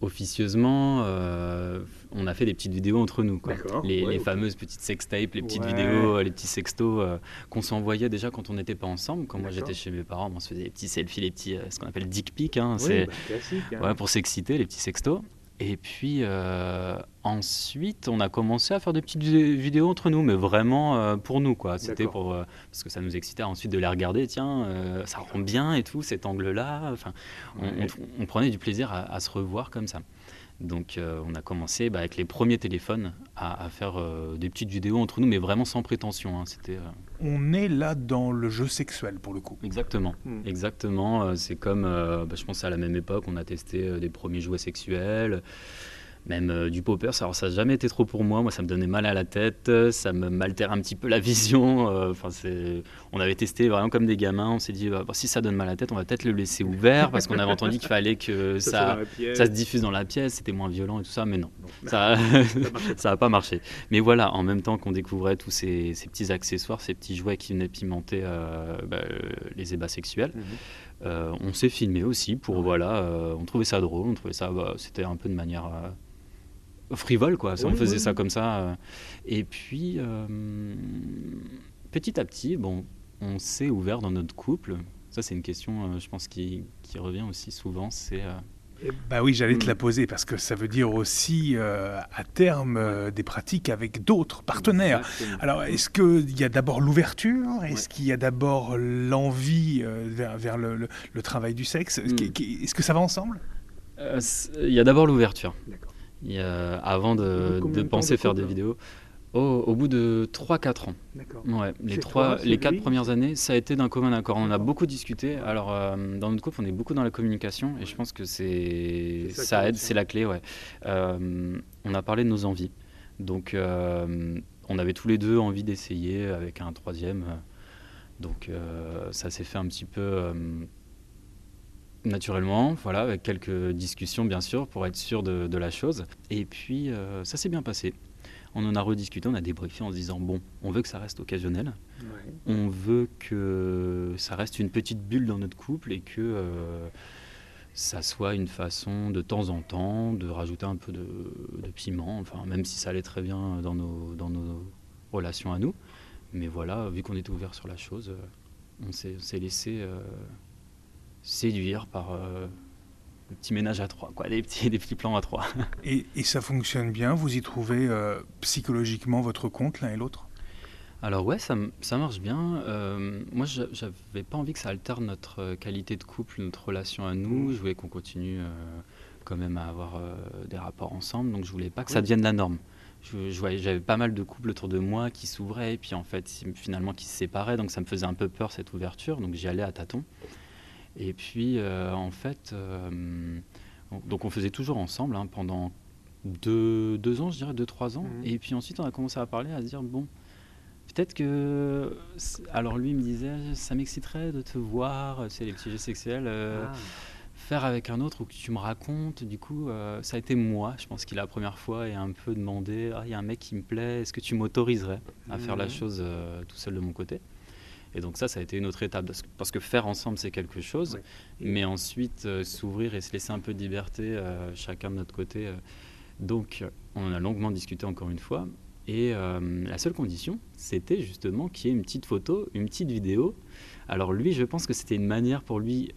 officieusement, euh, on a fait des petites vidéos entre nous. Quoi. Les, fameuses petites sextapes, les petites vidéos, les petits sextos euh, qu'on s'envoyait déjà quand on n'était pas ensemble. Quand moi j'étais chez mes parents, on se faisait des petits selfies, les petits, ce qu'on appelle dick pic. Hein, c'est bah, hein. pour s'exciter, les petits sextos. Et puis euh, ensuite, on a commencé à faire des petites vidéos entre nous, mais vraiment euh, pour nous, quoi. C'était pour euh, parce que ça nous excitait ensuite de les regarder. Tiens, ça rend bien et tout cet angle-là. Enfin, on, prenait du plaisir à, se revoir comme ça. Donc on a commencé bah, avec les premiers téléphones à, faire des petites vidéos entre nous, mais vraiment sans prétention. Hein. C'était, On est là dans le jeu sexuel pour le coup. Exactement, hmm. exactement. C'est comme, bah, je pense à la même époque, on a testé des premiers jouets sexuels même euh, du popper. Alors ça n'a jamais été trop pour moi. Moi, ça me donnait mal à la tête, ça me m'altère un petit peu la vision. Euh, enfin, c'est, on avait testé vraiment comme des gamins. On s'est dit, bah, si ça donne mal à la tête, on va peut-être le laisser ouvert parce qu'on avait entendu qu'il fallait que ça, ça, se diffuse dans la pièce. C'était moins violent et tout ça, mais non, ça, ça n'a pas marché. Mais voilà, en même temps qu'on découvrait tous ces, ces, petits accessoires, ces petits jouets qui venaient pimenter euh, bah, les ébats sexuels. Mhm. on s'est filmé aussi pour voilà, on trouvait ça drôle, on trouvait ça, bah, c'était un peu de manière frivole, quoi. on faisait ça comme ça. Euh. Et puis, euh, petit à petit, bon, on s'est ouvert dans notre couple. Ça, c'est une question, euh, je pense, qui, qui, revient aussi souvent. C'est Bah oui, j'allais te la poser parce que ça veut dire aussi euh, à terme euh, des pratiques avec d'autres partenaires. Exactement. Alors, est-ce qu'il y a d'abord l'ouverture? Est-ce Ouais. qu'il y a d'abord l'envie euh, vers, vers le, le- le travail du sexe? Mm. Est-ce que ça va ensemble? Il y a d'abord l'ouverture. Avant de, penser de faire des vidéos, au, au bout de 3-4 ans. Ouais, les C'est trois, toi, c'est les quatre lui premières années, ça a été d'un commun accord. On a beaucoup discuté. Alors, euh, dans notre couple, on est beaucoup dans la communication et je pense que c'est, ça aide, c'est la clé. Ouais. Euh, on a parlé de nos envies. Donc, euh, on avait tous les deux envie d'essayer avec un troisième. Donc, ça s'est fait un petit peu naturellement, voilà, avec quelques discussions bien sûr pour être sûr de, de la chose. Et puis, euh, ça s'est bien passé. On en a rediscuté, on a débriefé en se disant bon, on veut que ça reste occasionnel, Ouais. on veut que ça reste une petite bulle dans notre couple et que euh, ça soit une façon de temps en temps de rajouter un peu de, de piment, enfin même si ça allait très bien dans nos, dans nos relations à nous. Mais voilà, vu qu'on était ouvert sur la chose, euh, on s'est on s'est laissé euh, séduire par euh, le petit ménage à trois, quoi, des petits, des petits plans à trois. et, et ça fonctionne bien Vous y trouvez euh, psychologiquement votre compte l'un et l'autre? Alors ouais, ça, marche bien. Euh, moi, j'a- j'avais pas envie que ça altère notre euh, qualité de couple, notre relation à nous. Je voulais qu'on continue quand même à avoir des rapports ensemble, donc je voulais pas que ça devienne la norme. J'avais pas mal de couples autour de moi qui s'ouvraient et puis en fait finalement qui se séparaient, donc ça me faisait un peu peur cette ouverture, donc j'y allais à tâtons. Et puis euh, en fait, euh, on- donc on faisait toujours ensemble hein, pendant deux, deux ans, je dirais deux trois ans. Mhm. Et puis ensuite on a commencé à parler, à se dire bon. Peut-être que. Alors lui il me disait, ça m'exciterait de te voir, c'est les petits jeux sexuels, euh, Ah. faire avec un autre ou que tu me racontes. Du coup, euh, ça a été moi, je pense qu'il a la première fois et un peu demandé, ah il y a un mec qui me plaît, est-ce que tu m'autoriserais à faire la Mhm. chose euh, tout seul de mon côté? Et donc ça, ça a été une autre étape, parce que, parce que faire ensemble c'est quelque chose, mais ensuite euh, s'ouvrir et se laisser un peu de liberté, euh, chacun de notre côté. euh, donc on en a longuement discuté encore une fois. Et la seule condition, c'était justement qu'il y ait une petite photo, une petite vidéo. Alors lui, je pense que c'était une manière pour lui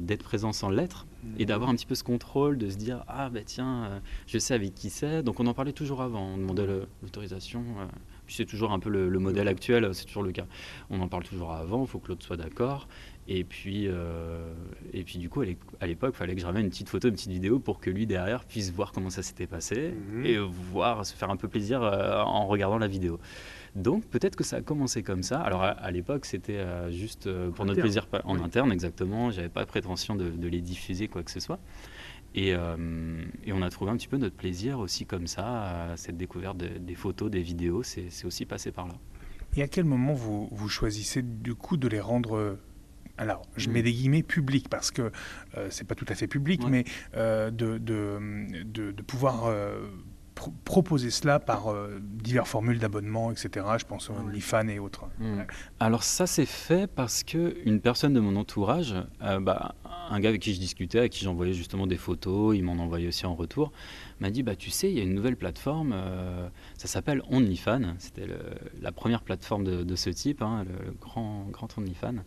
d'être présent sans l'être et d'avoir un petit peu ce contrôle, de se dire ah bah tiens, je sais avec qui c'est. Donc on en parlait toujours avant, on demandait l'autorisation. Puis c'est toujours un peu le, le modèle actuel, euh, c'est toujours le cas. On en parle toujours avant, il faut que l'autre soit d'accord. Et puis, euh, et puis du coup, à l'é- à l'époque, il fallait que je ramène une petite photo, une petite vidéo pour que lui derrière puisse voir comment ça s'était passé Mhm. et voir se faire un peu plaisir euh, en regardant la vidéo. Donc peut-être que ça a commencé comme ça. Alors à, à l'époque, c'était euh, juste pour notre plaisir en Oui. interne, exactement. J'avais pas prétention de, de les diffuser quoi que ce soit. Et, euh, et on a trouvé un petit peu notre plaisir aussi comme ça, cette découverte de- des photos, des vidéos. C'est aussi passé par là. Et à quel moment vous, vous choisissez du coup de les rendre euh, alors, je Mm. mets des guillemets publics parce que euh, c'est pas tout à fait public, Ouais. mais euh, de, de, de, de pouvoir euh, pro- proposer cela par euh, diverses formules d'abonnement, etc. Je pense aux. OnlyFans et autres. Mm. Ouais. Alors ça s'est fait parce que une personne de mon entourage, euh, bah, un gars avec qui je discutais, à qui j'envoyais justement des photos, il m'en envoyait aussi en retour, m'a dit bah tu sais il y a une nouvelle plateforme, euh, ça s'appelle OnlyFans, c'était la première plateforme de, de ce type, hein, le, le grand grand OnlyFans,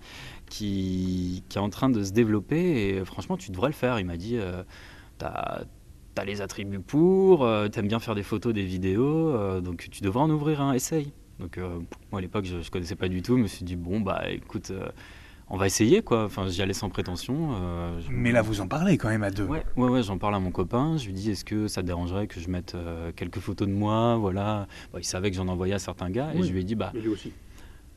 qui, qui est en train de se développer et franchement tu devrais le faire. Il m'a dit euh, t'as les attributs pour, euh, t'aimes bien faire des photos, des vidéos, euh, donc tu devrais en ouvrir un, essaye. Donc euh, moi à l'époque je, je connaissais pas du tout, je me suis dit bon bah écoute, euh, on va essayer quoi. Enfin j'y allais sans prétention. euh, je- Mais là, vous en parlez quand même à deux. Ouais, ouais, ouais, j'en parle à mon copain. Je lui dis est-ce que ça te dérangerait que je mette euh, quelques photos de moi, voilà. Bon, il savait que j'en envoyais à certains gars et je lui ai dit bah Et lui aussi.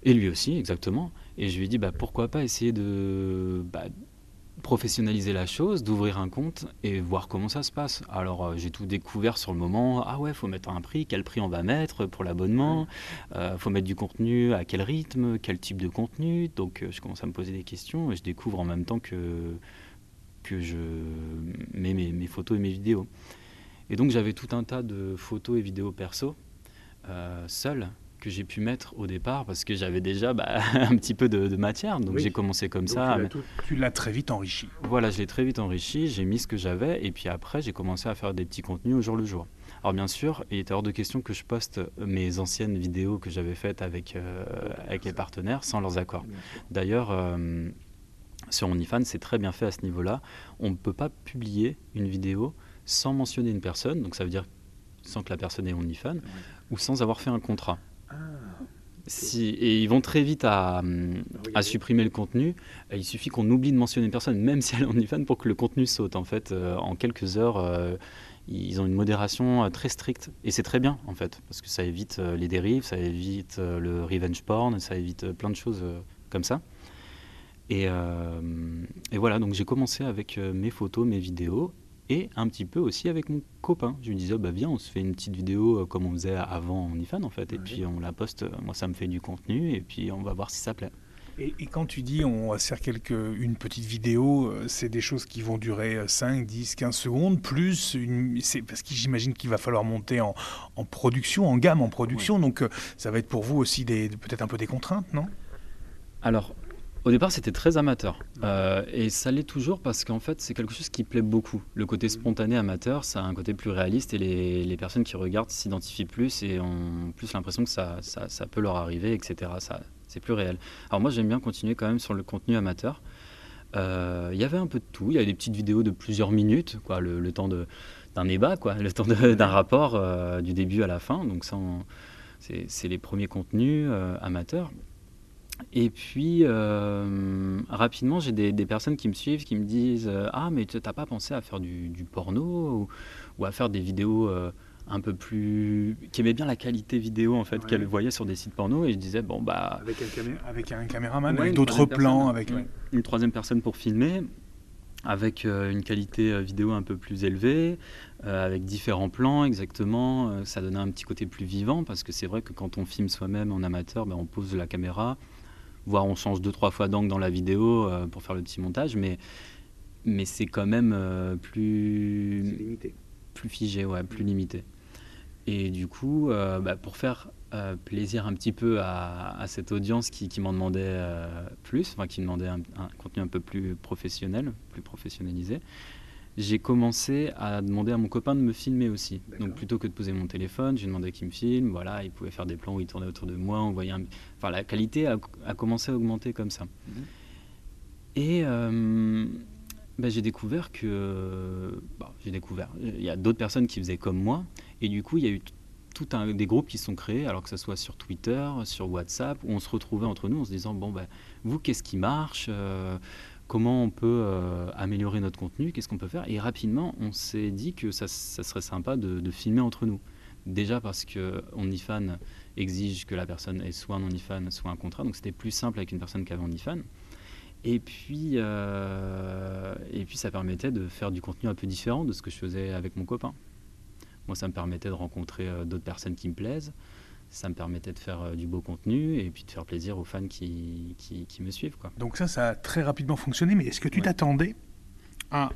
et lui aussi exactement. Et je lui ai dit bah pourquoi pas essayer de bah, professionnaliser la chose, d'ouvrir un compte et voir comment ça se passe. Alors euh, j'ai tout découvert sur le moment. Ah ouais, faut mettre un prix. Quel prix on va mettre pour l'abonnement? Euh, Faut mettre du contenu à quel rythme, quel type de contenu? Donc euh, je commence à me poser des questions et je découvre en même temps que que je mets mes, photos et mes vidéos. Et donc j'avais tout un tas de photos et vidéos perso euh, seules que j'ai pu mettre au départ parce que j'avais déjà bah, un petit peu de, de matière. Donc Oui. j'ai commencé comme Donc, ça. tu l'as très vite enrichi. voilà, je l'ai très vite enrichi, j'ai mis ce que j'avais, et puis après, j'ai commencé à faire des petits contenus au jour le jour. Alors bien sûr, il était hors de question que je poste mes anciennes vidéos que j'avais faites avec, euh, avec les partenaires sans leurs accords. D'ailleurs, euh, Sur OnlyFans, c'est très bien fait à ce niveau-là. On ne peut pas publier une vidéo sans mentionner une personne, donc ça veut dire sans que la personne ait OnlyFans, ou sans avoir fait un contrat. Ah, si, et ils vont très vite à, à supprimer le contenu. Il suffit qu'on oublie de mentionner une personne, même si elle est OnlyFans, pour que le contenu saute. En fait, euh, en quelques heures, euh, ils ont une modération euh, très stricte. Et c'est très bien, en fait, parce que ça évite les dérives, ça évite le revenge porn, ça évite plein de choses comme ça. Et, et, voilà, donc j'ai commencé avec mes photos, mes vidéos, et un petit peu aussi avec mon copain. Je lui disais, bah viens, on se fait une petite vidéo euh, comme on faisait avant en IFAN en fait, et puis on la poste, moi ça me fait du contenu, et puis on va voir si ça plaît. Et, quand tu dis on va se faire quelque, une petite vidéo, euh, c'est des choses qui vont durer 5, 10, 15 secondes, plus une, parce que j'imagine qu'il va falloir monter en, en, production, en gamme en production, donc euh, ça va être pour vous aussi peut-être un peu des contraintes, non? Alors, au départ, c'était très amateur. Euh, et ça l'est toujours parce qu'en fait, c'est quelque chose qui plaît beaucoup. Le côté spontané amateur, ça a un côté plus réaliste et les, personnes qui regardent s'identifient plus et ont plus l'impression que ça, ça, peut leur arriver, etc. Ça, c'est plus réel. Alors moi, j'aime bien continuer quand même sur le contenu amateur. Euh, il y avait un peu de tout. Il y a des petites vidéos de plusieurs minutes, quoi, le, temps d'un débat, quoi, le temps d'un rapport euh, du début à la fin. Donc ça, c'est les premiers contenus amateurs. Et puis, euh, rapidement, j'ai des, personnes qui me suivent, qui me disent euh, Ah, mais tu n'as pas pensé à faire du, porno ou, à faire des vidéos euh, un peu plus. qui aimaient bien la qualité vidéo, en fait, qu'elles voyaient sur des sites porno. Et je disais Bon, bah. Avec un, avec un caméraman, avec d'autres plans. Avec, Une troisième personne pour filmer, avec une qualité vidéo un peu plus élevée, avec différents plans exactement. ça donnait un petit côté plus vivant, parce que c'est vrai que quand on filme soi-même en amateur, ben, on pose la caméra voire on change deux trois fois d'angle dans la vidéo euh, pour faire le petit montage, mais mais c'est quand même euh, plus limité. plus figé, ouais, plus limité. Et du coup, euh, bah, pour faire plaisir un petit peu à, cette audience qui, qui m'en demandait plus, enfin qui demandait un, un, contenu un peu plus professionnel, plus professionnalisé, j'ai commencé à demander à mon copain de me filmer aussi. Donc plutôt que de poser mon téléphone, j'ai demandé qu'il me filme. Voilà, il pouvait faire des plans où il tournait autour de moi. On voyait Enfin, la qualité a, commencé à augmenter comme ça. Mhm. Et euh, ben, j'ai découvert que... j'ai découvert. Il y a d'autres personnes qui faisaient comme moi. Et du coup, il y a eu tout un, des groupes qui sont créés, alors que ce soit sur Twitter, sur WhatsApp, où on se retrouvait entre nous en se disant, bon, ben, vous, qu'est-ce qui marche euh, comment on peut euh, améliorer notre contenu, qu'est-ce qu'on peut faire. Et rapidement, on s'est dit que ça, serait sympa de, filmer entre nous. Déjà parce que OnlyFans exige que la personne ait soit un OnlyFans, soit un contrat. Donc c'était plus simple avec une personne qui avait. Et puis, euh, et puis ça permettait de faire du contenu un peu différent de ce que je faisais avec mon copain. Moi, ça me permettait de rencontrer euh, d'autres personnes qui me plaisent ça me permettait de faire euh, du beau contenu et puis de faire plaisir aux fans qui, qui, me suivent. Quoi. Donc ça, ça a très rapidement fonctionné, mais est-ce que tu t'attendais à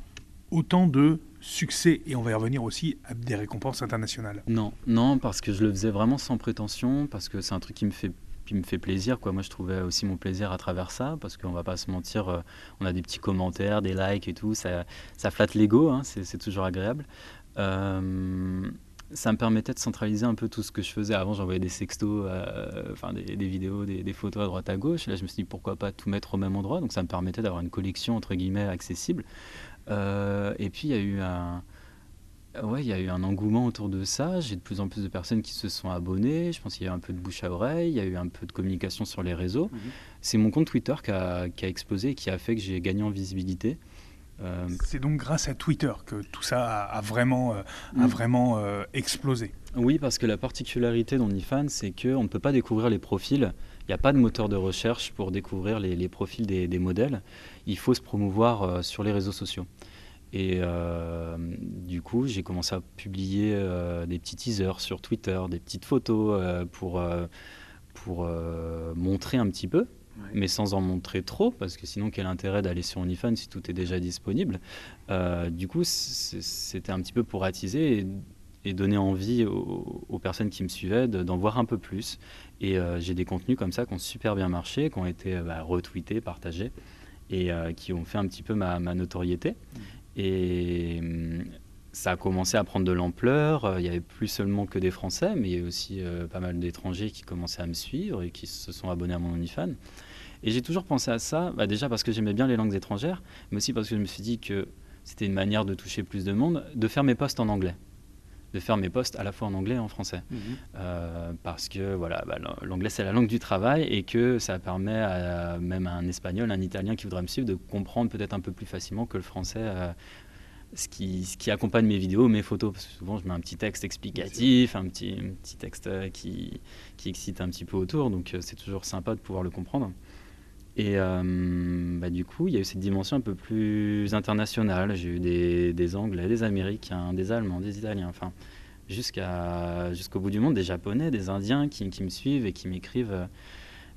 autant de succès et on va y revenir aussi à des récompenses internationales? Non, non, parce que je le faisais vraiment sans prétention, parce que c'est un truc qui me fait qui me fait plaisir. Quoi. Moi, je trouvais aussi mon plaisir à travers ça, parce qu'on va pas se mentir, euh, on a des petits commentaires, des likes et tout, ça, ça flatte l'ego, hein, c'est toujours agréable. Euh, ça me permettait de centraliser un peu tout ce que je faisais. Avant, j'envoyais des sextos, euh, enfin des, vidéos, des, photos à droite à gauche. Là, je me suis dit pourquoi pas tout mettre au même endroit. Donc, ça me permettait d'avoir une collection entre guillemets accessible. Euh, et puis, il y a eu un, ouais, il y a eu un engouement autour de ça. J'ai de plus en plus de personnes qui se sont abonnées. Je pense qu'il y a eu un peu de bouche à oreille. Il y a eu un peu de communication sur les réseaux. Mhm. C'est mon compte Twitter qui a, qui a, explosé et qui a fait que j'ai gagné en visibilité. Euh, c'est donc grâce à Twitter que tout ça a, vraiment, a vraiment euh, euh, explosé. Oui, parce que la particularité d'OnlyFans, c'est qu'on ne peut pas découvrir les profils. Il n'y a pas de moteur de recherche pour découvrir les, profils des, modèles. Il faut se promouvoir sur les réseaux sociaux. Et du coup, j'ai commencé à publier des petits teasers sur Twitter, des petites photos pour, pour montrer un petit peu mais sans en montrer trop, parce que sinon, quel intérêt d'aller sur OnlyFans si tout est déjà disponible? Euh, Du coup, c'était un petit peu pour attiser et, donner envie aux, personnes qui me suivaient d'en voir un peu plus. Et euh, j'ai des contenus comme ça qui ont super bien marché, qui ont été bah, retweetés, partagés, et euh, qui ont fait un petit peu ma, notoriété. Mmh. Et hum, ça a commencé à prendre de l'ampleur. Il n'y avait plus seulement que des Français, mais il y a aussi pas mal d'étrangers qui commençaient à me suivre et qui se sont abonnés à mon OnlyFans. Et j'ai toujours pensé à ça, bah, déjà parce que j'aimais bien les langues étrangères, mais aussi parce que je me suis dit que c'était une manière de toucher plus de monde, de faire mes posts en anglais de faire mes posts à la fois en anglais et en français. Mhm. Euh, parce que voilà, bah, l'anglais c'est la langue du travail et que ça permet à, même à un espagnol, un italien qui voudrait me suivre de comprendre peut-être un peu plus facilement que le français. Euh, ce qui, ce qui, accompagne mes vidéos, mes photos, parce que souvent je mets un petit texte explicatif, un petit, un petit texte euh, qui, qui, excite un petit peu autour, donc c'est toujours sympa de pouvoir le comprendre. Et bah, du coup, il y a eu cette dimension un peu plus internationale. J'ai eu des, des, Anglais, des Américains, des Allemands, des Italiens, enfin, jusqu'à, jusqu'au bout du monde, des Japonais, des Indiens qui, qui me suivent et qui m'écrivent.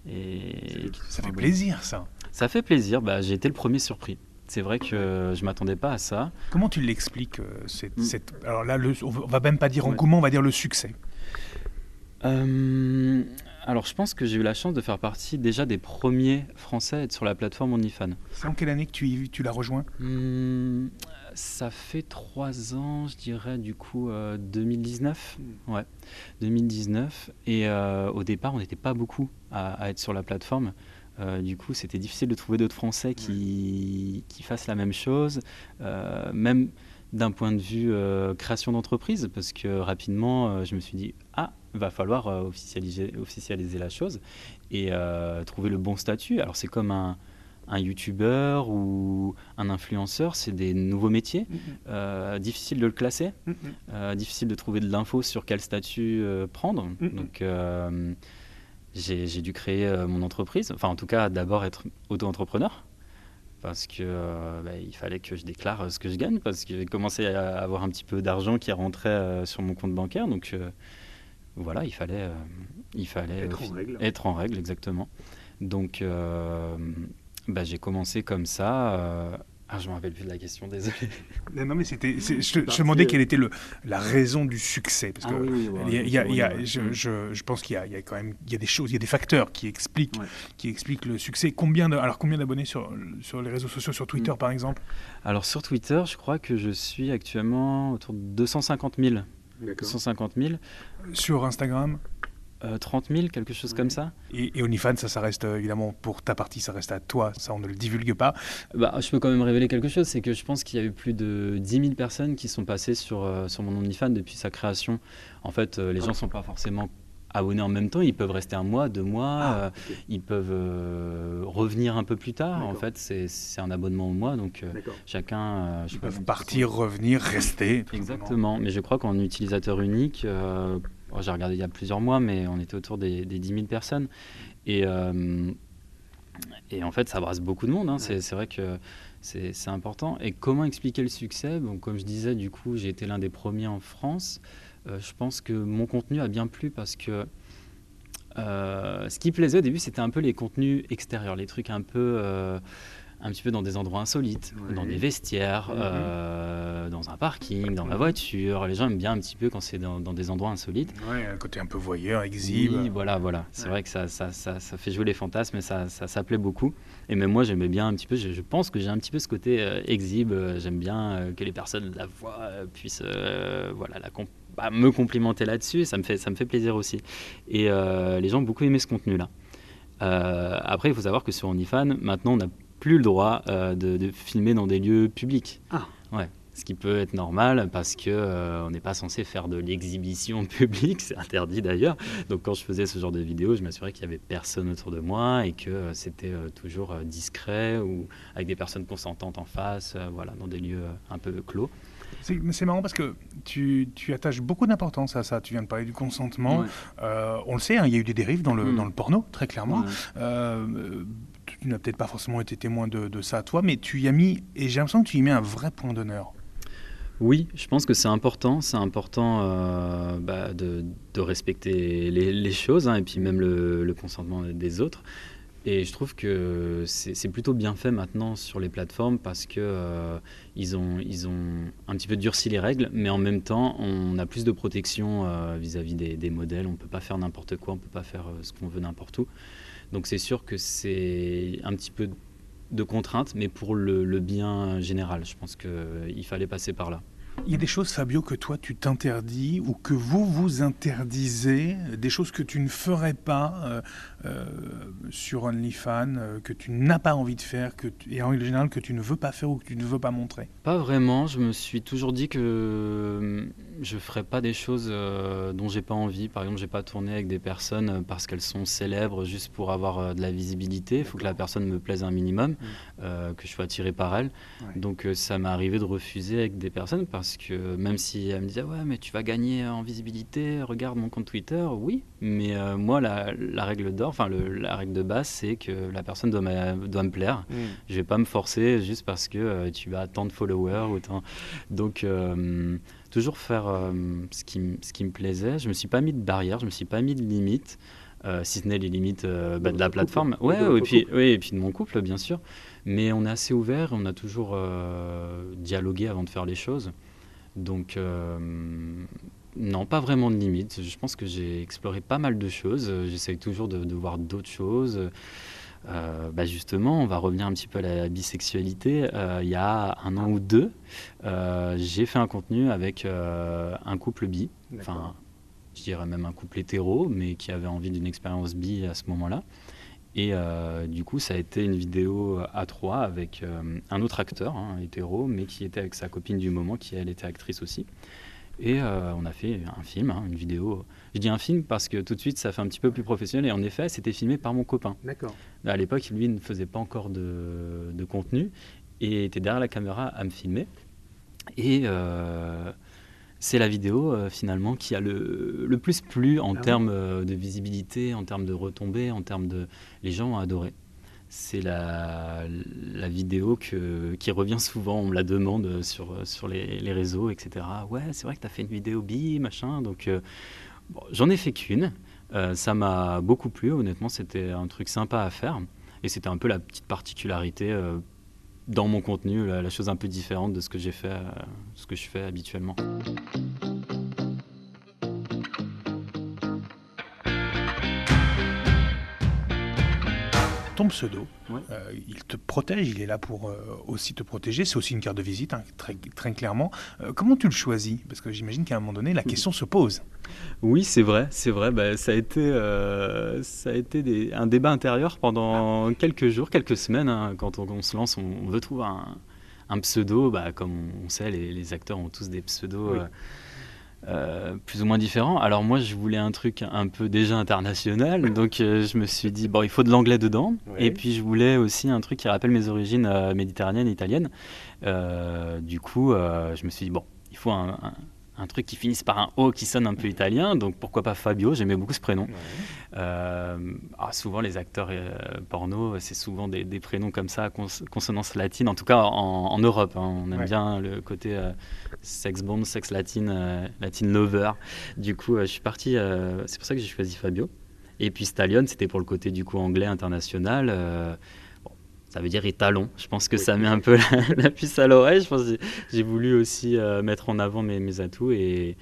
Et ça fait plaisir, ça. Ça fait plaisir. Bah, j'ai été le premier surpris. C'est vrai que je m'attendais pas à ça. Comment tu l'expliques euh, cette, mm. cette, Alors là, le, on va même pas dire engouement, on va dire le succès. Euh, alors, je pense que j'ai eu la chance de faire partie déjà des premiers Français à être sur la plateforme OnlyFans. C'est en quelle année que tu, tu l'as rejoint? Hmm, Ça fait trois ans, je dirais, du coup, 2019. Euh, hmm. Ouais, 2019. Et euh, au départ, on n'était pas beaucoup à, être sur la plateforme. Euh, du coup, c'était difficile de trouver d'autres Français qui, qui, fassent la même chose. même d'un point de vue création d'entreprise, parce que rapidement, je me suis dit, ah, va falloir euh, officialiser, officialiser la chose et euh, trouver le bon statut. Alors c'est comme un, un youtubeur ou un influenceur, c'est des nouveaux métiers. Mm-hmm. Euh, difficile de le classer, mm-hmm. difficile de trouver de l'info sur quel statut prendre. Mm-hmm. Donc j'ai dû créer mon entreprise, enfin en tout cas d'abord être auto-entrepreneur. Parce que bah, il fallait que je déclare ce que je gagne, parce que j'ai commencé à avoir un petit peu d'argent qui rentrait sur mon compte bancaire. Donc voilà, il fallait, euh, il fallait être, en règle. être en règle, exactement. Donc, euh, bah, j'ai commencé comme ça. Ah, je me rappelle plus de la question, désolé. Non, mais c'était. Je, te demandais quelle était le, la raison du succès. Parce que je, pense qu'il y, a quand même il y a des choses, il y a des facteurs qui expliquent, qui expliquent le succès. Combien de, alors, combien d'abonnés sur, sur les réseaux sociaux, sur Twitter mm. par exemple? Alors, sur Twitter, je crois que je suis actuellement autour de 250 000 150 000. Sur Instagram? 30 euh, 000, quelque chose comme ça. Et, et OnlyFans, ça, ça reste euh, évidemment pour ta partie, ça reste à toi, ça on ne le divulgue pas. Bah, je peux quand même révéler quelque chose, c'est que je pense qu'il y a eu plus de 10 000 personnes qui sont passées sur, euh, sur mon OnlyFans depuis sa création. En fait, les gens ne sont pas forcément abonnés en même temps, ils peuvent rester un mois, deux mois, ah, ils peuvent revenir un peu plus tard. En fait, c'est un abonnement au mois, donc chacun. ils peuvent partir, revenir, rester. Exactement, mais je crois qu'en utilisateur unique, j'ai regardé il y a plusieurs mois, mais on était autour des, des 10 000 personnes. Et, et en fait, ça brasse beaucoup de monde. Hein. C'est vrai que c'est important. Et comment expliquer le succès? Bon, Comme je disais, du coup, j'ai été l'un des premiers en France. Euh, je pense que mon contenu a bien plu parce que euh, ce qui plaisait au début, c'était un peu les contenus extérieurs, les trucs un peu euh, un petit peu dans des endroits insolites, dans des vestiaires, mhm. dans un parking, dans la voiture. Les gens aiment bien un petit peu quand c'est dans, des endroits insolites. Oui, un côté un peu voyeur, exhibe. Oui, voilà, voilà. C'est vrai que ça ça, ça, ça, fait jouer les fantasmes et ça, ça, plaît beaucoup. Et même moi, j'aimais bien un petit peu, je, pense que j'ai un petit peu ce côté exhibe. J'aime bien que les personnes la voient, puissent voilà, la comprendre me complimenter là-dessus, ça me fait, ça me fait plaisir aussi. Et euh, les gens ont beaucoup aimé ce contenu-là. Euh, après, il faut savoir que sur OnlyFans, maintenant, on n'a plus le droit euh, de, filmer dans des lieux publics. Ah. Ouais. Ce qui peut être normal parce que on n'est pas censé faire de l'exhibition publique, c'est interdit d'ailleurs. Donc quand je faisais ce genre de vidéo, je m'assurais qu'il y avait personne autour de moi et que c'était toujours discret ou avec des personnes consentantes en face, voilà, dans des lieux un peu clos. C'est marrant parce que tu, tu attaches beaucoup d'importance à ça. Tu viens de parler du consentement. Euh, on le sait, hein, il y a eu des dérives dans le, mm. dans le porno, très clairement. Euh, tu n'as peut-être pas forcément été témoin de, de, ça toi, mais tu y as mis, et j'ai l'impression que tu y mets un vrai point d'honneur. Oui, je pense que c'est important. C'est important euh, bah, de, respecter les, choses hein, et puis même le, consentement des autres. Et je trouve que c'est plutôt bien fait maintenant sur les plateformes parce que euh, ils, ont, ils ont un petit peu durci les règles, mais en même temps, on a plus de protection euh, vis-à-vis des, modèles. On ne peut pas faire n'importe quoi, on ne peut pas faire euh, ce qu'on veut n'importe où. Donc c'est sûr que c'est un petit peu de contrainte, mais pour le, bien général, je pense qu'il fallait passer par là. Il y a des choses, Fabio, que toi tu t'interdis ou que vous vous interdisez, des choses que tu ne ferais pas euh, euh, sur OnlyFans, euh, que tu n'as pas envie de faire, que et en général que tu ne veux pas faire ou que tu ne veux pas montrer Pas vraiment. Je me suis toujours dit que je ne ferais pas des choses dont j'ai pas envie. Par exemple, j'ai pas tourné avec des personnes parce qu'elles sont célèbres juste pour avoir de la visibilité. Il faut que la personne me plaise un minimum, mmh. que je sois attiré par elle. Donc ça m'est arrivé de refuser avec des personnes parce que même si elle me disait ouais mais tu vas gagner en visibilité, regarde mon compte Twitter, oui, mais euh, moi la, règle d'or, enfin la règle de base c'est que la personne doit, doit me plaire. Je mm. Je vais pas me forcer juste parce que euh, tu as tant de followers ou Donc euh, toujours faire ce, qui, ce qui me plaisait. Je me suis pas mis de barrière, je me suis pas mis de limite. si ce n'est les limites bah, de la plateforme, ouais, et puis, oui, et puis de mon couple, bien sûr. Mais on est assez ouvert, on a toujours dialogué avant de faire les choses. Donc, euh, non, pas vraiment de limite. Je pense que j'ai exploré pas mal de choses. J'essaye toujours de, voir d'autres choses. Euh, bah, justement, on va revenir un petit peu à la bisexualité. Euh, il y a un an ou deux, j'ai fait un contenu avec un couple bi, enfin, je dirais même un couple hétéro, mais qui avait envie d'une expérience bi à ce moment-là. Et euh, du coup, ça a été une vidéo à trois avec euh, un autre acteur, hein, hétéro, mais qui était avec sa copine du moment, qui elle était actrice aussi. Et euh, on a fait un film, hein, une vidéo. Je dis un film parce que tout de suite, ça fait un petit peu plus professionnel. Et en effet, c'était filmé par mon copain. D'accord. À l'époque, lui ne faisait pas encore de, de, contenu et était derrière la caméra à me filmer. Et c'est la vidéo euh, finalement qui a le, plus plu en ah termes euh, de visibilité, en termes de retombées, en termes de... Les gens ont adoré. C'est la, la vidéo que, qui revient souvent, on me la demande sur, sur les, réseaux, etc. Ouais, c'est vrai que tu as fait une vidéo bi, machin. Donc euh, j'en ai fait qu'une. ça m'a beaucoup plu, honnêtement, c'était un truc sympa à faire. Et c'était un peu la petite particularité dans mon contenu la, chose un peu différente de ce que j'ai fait, euh, ce que je fais habituellement. Ton pseudo, euh, il te protège, il est là pour euh, aussi te protéger, c'est aussi une carte de visite, hein, très, très, clairement. comment tu le choisis? Parce que j'imagine qu'à un moment donné, la question se pose. Oui, c'est vrai, c'est vrai. Bah, ça a été, euh, ça a été un débat intérieur pendant quelques jours, quelques semaines. Hein. quand on, se lance, on, veut trouver un, pseudo. Bah, comme on sait, les, acteurs ont tous des pseudos. Euh, euh, plus ou moins différents. Alors moi, je voulais un truc un peu déjà international, donc je me suis dit bon, il faut de l'anglais dedans. Et puis je voulais aussi un truc qui rappelle mes origines méditerranéennes, italiennes. du coup, je me suis dit bon, il faut un un truc qui finisse par un O qui sonne un peu italien, donc pourquoi pas Fabio, j'aimais beaucoup ce prénom. Euh, ah, souvent les acteurs euh, porno, c'est souvent des, prénoms comme ça, consonance latine, en tout cas en, Europe. Hein. on aime bien le côté euh, sex bomb, sex latine, latine lover. Du coup, je suis parti, c'est pour ça que j'ai choisi Fabio. Et puis Stallion, c'était pour le côté du coup anglais international ça veut dire étalon. Je pense que ça met un peu la, puce à l'oreille. Je pense j'ai voulu aussi euh, mettre en avant mes, mes atouts et,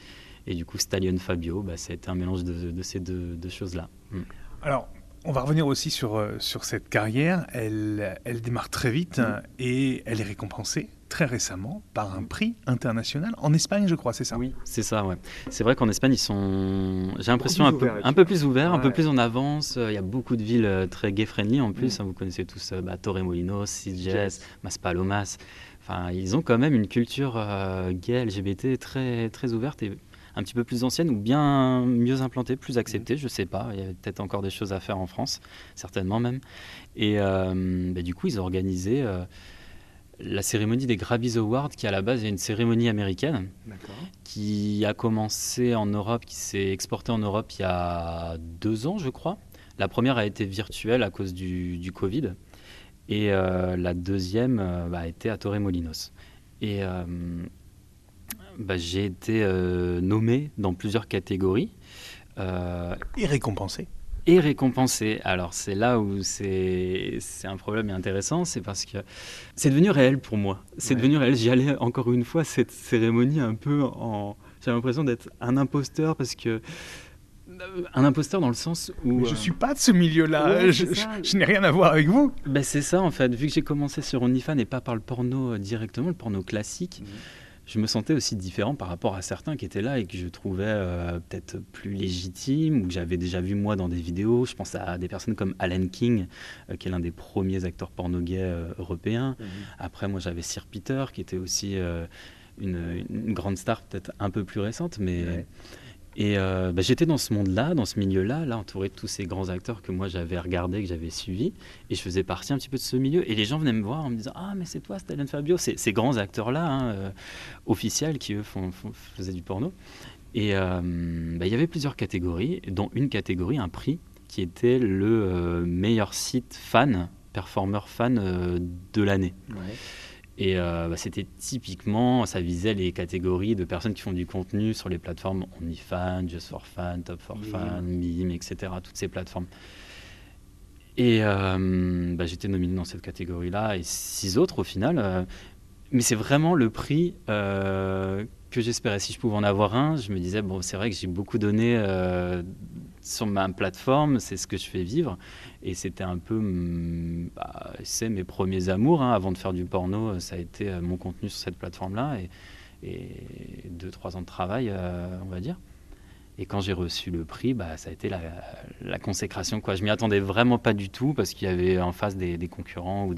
et, du coup Stallion Fabio, bah, c'était un mélange de, de ces deux, deux choses-là. Mm. Alors, on va revenir aussi sur, euh, sur cette carrière. Elle, elle démarre très vite mm. et elle est récompensée très récemment par un prix international en Espagne, je crois, c'est ça? Oui, c'est ça, ouais. C'est vrai qu'en Espagne, ils sont, j'ai l'impression, un, peu, un peu plus ouverts, un peu plus en avance. Il y a beaucoup de villes euh, très gay-friendly en plus. Mm. Hein, vous connaissez tous euh, bah, Torremolinos, Sitges, Maspalomas. Enfin, ils ont quand même une culture euh, gay, LGBT très, très ouverte et un petit peu plus ancienne ou bien mieux implantée, plus acceptée, mm. je sais pas. Il y a peut-être encore des choses à faire en France, certainement même. Et bah, du coup, ils ont organisé la cérémonie des Grammys Awards, qui à la base est une cérémonie américaine, qui a commencé en Europe, qui s'est exportée en Europe il y a deux ans, je crois. La première a été virtuelle à cause du, Covid, et euh, la deuxième euh, bah, a été à Torremolinos. Et euh, bah, j'ai été nommé dans plusieurs catégories. et récompensé et récompensé. Alors c'est là où c'est un problème intéressant, c'est parce que c'est devenu réel pour moi. C'est devenu réel. J'y allais encore une fois cette cérémonie un peu en... J'ai l'impression d'être un imposteur parce que un imposteur dans le sens où... je suis pas de ce milieu-là, je, n'ai rien à voir avec vous. Ben c'est ça en fait, vu que j'ai commencé sur OnlyFans et pas par le porno euh, directement, le porno classique, mhm je me sentais aussi différent par rapport à certains qui étaient là et que je trouvais euh, peut-être plus légitimes ou que j'avais déjà vu moi dans des vidéos. Je pense à des personnes comme Alan King, euh, qui est l'un des premiers acteurs porno gays euh, européens. Mhm. Après, moi, j'avais Sir Peter, qui était aussi une, grande star peut-être un peu plus récente, mais... Et euh, bah, j'étais dans ce monde-là, dans ce milieu-là, là, entouré de tous ces grands acteurs que moi j'avais regardés, que j'avais suivis. Et je faisais partie un petit peu de ce milieu. Et les gens venaient me voir en me disant Ah, mais c'est toi, Stalin Fabio. Ces, ces grands acteurs-là, hein, euh, officiels, qui eux faisaient du porno. Et euh, bah, il y avait plusieurs catégories, dont une catégorie, un prix, qui était le meilleur site fan, performeur fan de l'année. Ouais. Et euh, bah, c'était typiquement, ça visait les catégories de personnes qui font du contenu sur les plateformes OnlyFans, Just for Fun, Top for Fun, Mime, etc. Toutes ces plateformes. Et euh, bah, j'étais nominé dans cette catégorie-là et six autres au final. Euh, mais c'est vraiment le prix que j'espérais. Si je pouvais en avoir un, je me disais, bon, c'est vrai que j'ai beaucoup donné sur ma plateforme, c'est ce que je fais vivre. Et c'était un peu, mm, bah, c'est mes premiers amours. Hein. Avant de faire du porno, ça a été euh, mon contenu sur cette plateforme-là. Et, deux, trois ans de travail, euh, on va dire. Et quand j'ai reçu le prix, bah, ça a été la, consécration. Quoi. Je m'y attendais vraiment pas du tout parce qu'il y avait en face des, concurrents ou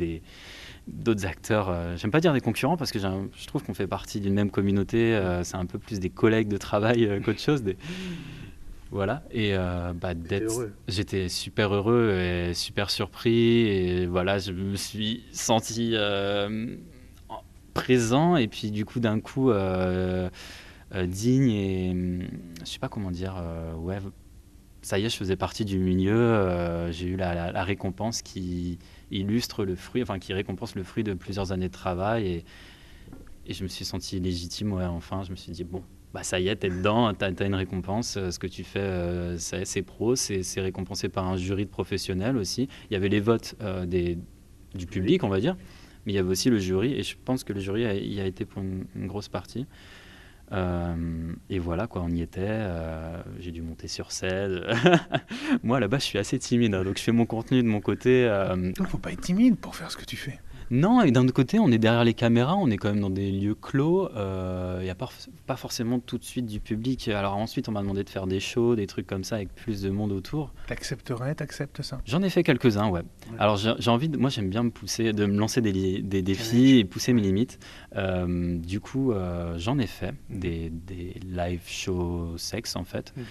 d'autres acteurs. Euh, j'aime pas dire des concurrents parce que je trouve qu'on fait partie d'une même communauté. c'est un peu plus des collègues de travail qu'autre chose. Voilà, et euh, bah, j'étais super heureux et super surpris. Et voilà, je me suis senti euh, présent et puis du coup, d'un coup, euh, digne et je sais pas comment dire, ouais, ça y est, je faisais partie du milieu. J'ai eu la, récompense qui illustre le fruit, enfin qui récompense le fruit de plusieurs années de travail et, et je me suis senti légitime, ouais, enfin, je me suis dit, bon, bah ça y est, t'es dedans, t'as as une récompense. Euh, ce que tu fais, euh, c'est pro, c'est récompensé par un jury de professionnels aussi. Il y avait les votes euh, des, du public, on va dire, mais il y avait aussi le jury, et je pense que le jury y a été pour une, grosse partie. et voilà, quoi, on y était. J'ai dû monter sur scène. Moi, là-bas, je suis assez timide, hein, donc je fais mon contenu de mon côté. Il ne faut pas être timide pour faire ce que tu fais. Non, et d'un autre côté, on est derrière les caméras, on est quand même dans des lieux clos. Il euh, n'y a pas, pas, forcément tout de suite du public. Alors ensuite, on m'a demandé de faire des shows, des trucs comme ça, avec plus de monde autour. T'accepterais, t'acceptes ça? J'en ai fait quelques-uns, ouais. Alors j'ai envie, de, moi j'aime bien me pousser, de me lancer des, des défis et pousser mes limites. Euh, du coup, euh, j'en ai fait des, des, live shows sexe en fait. Mhm.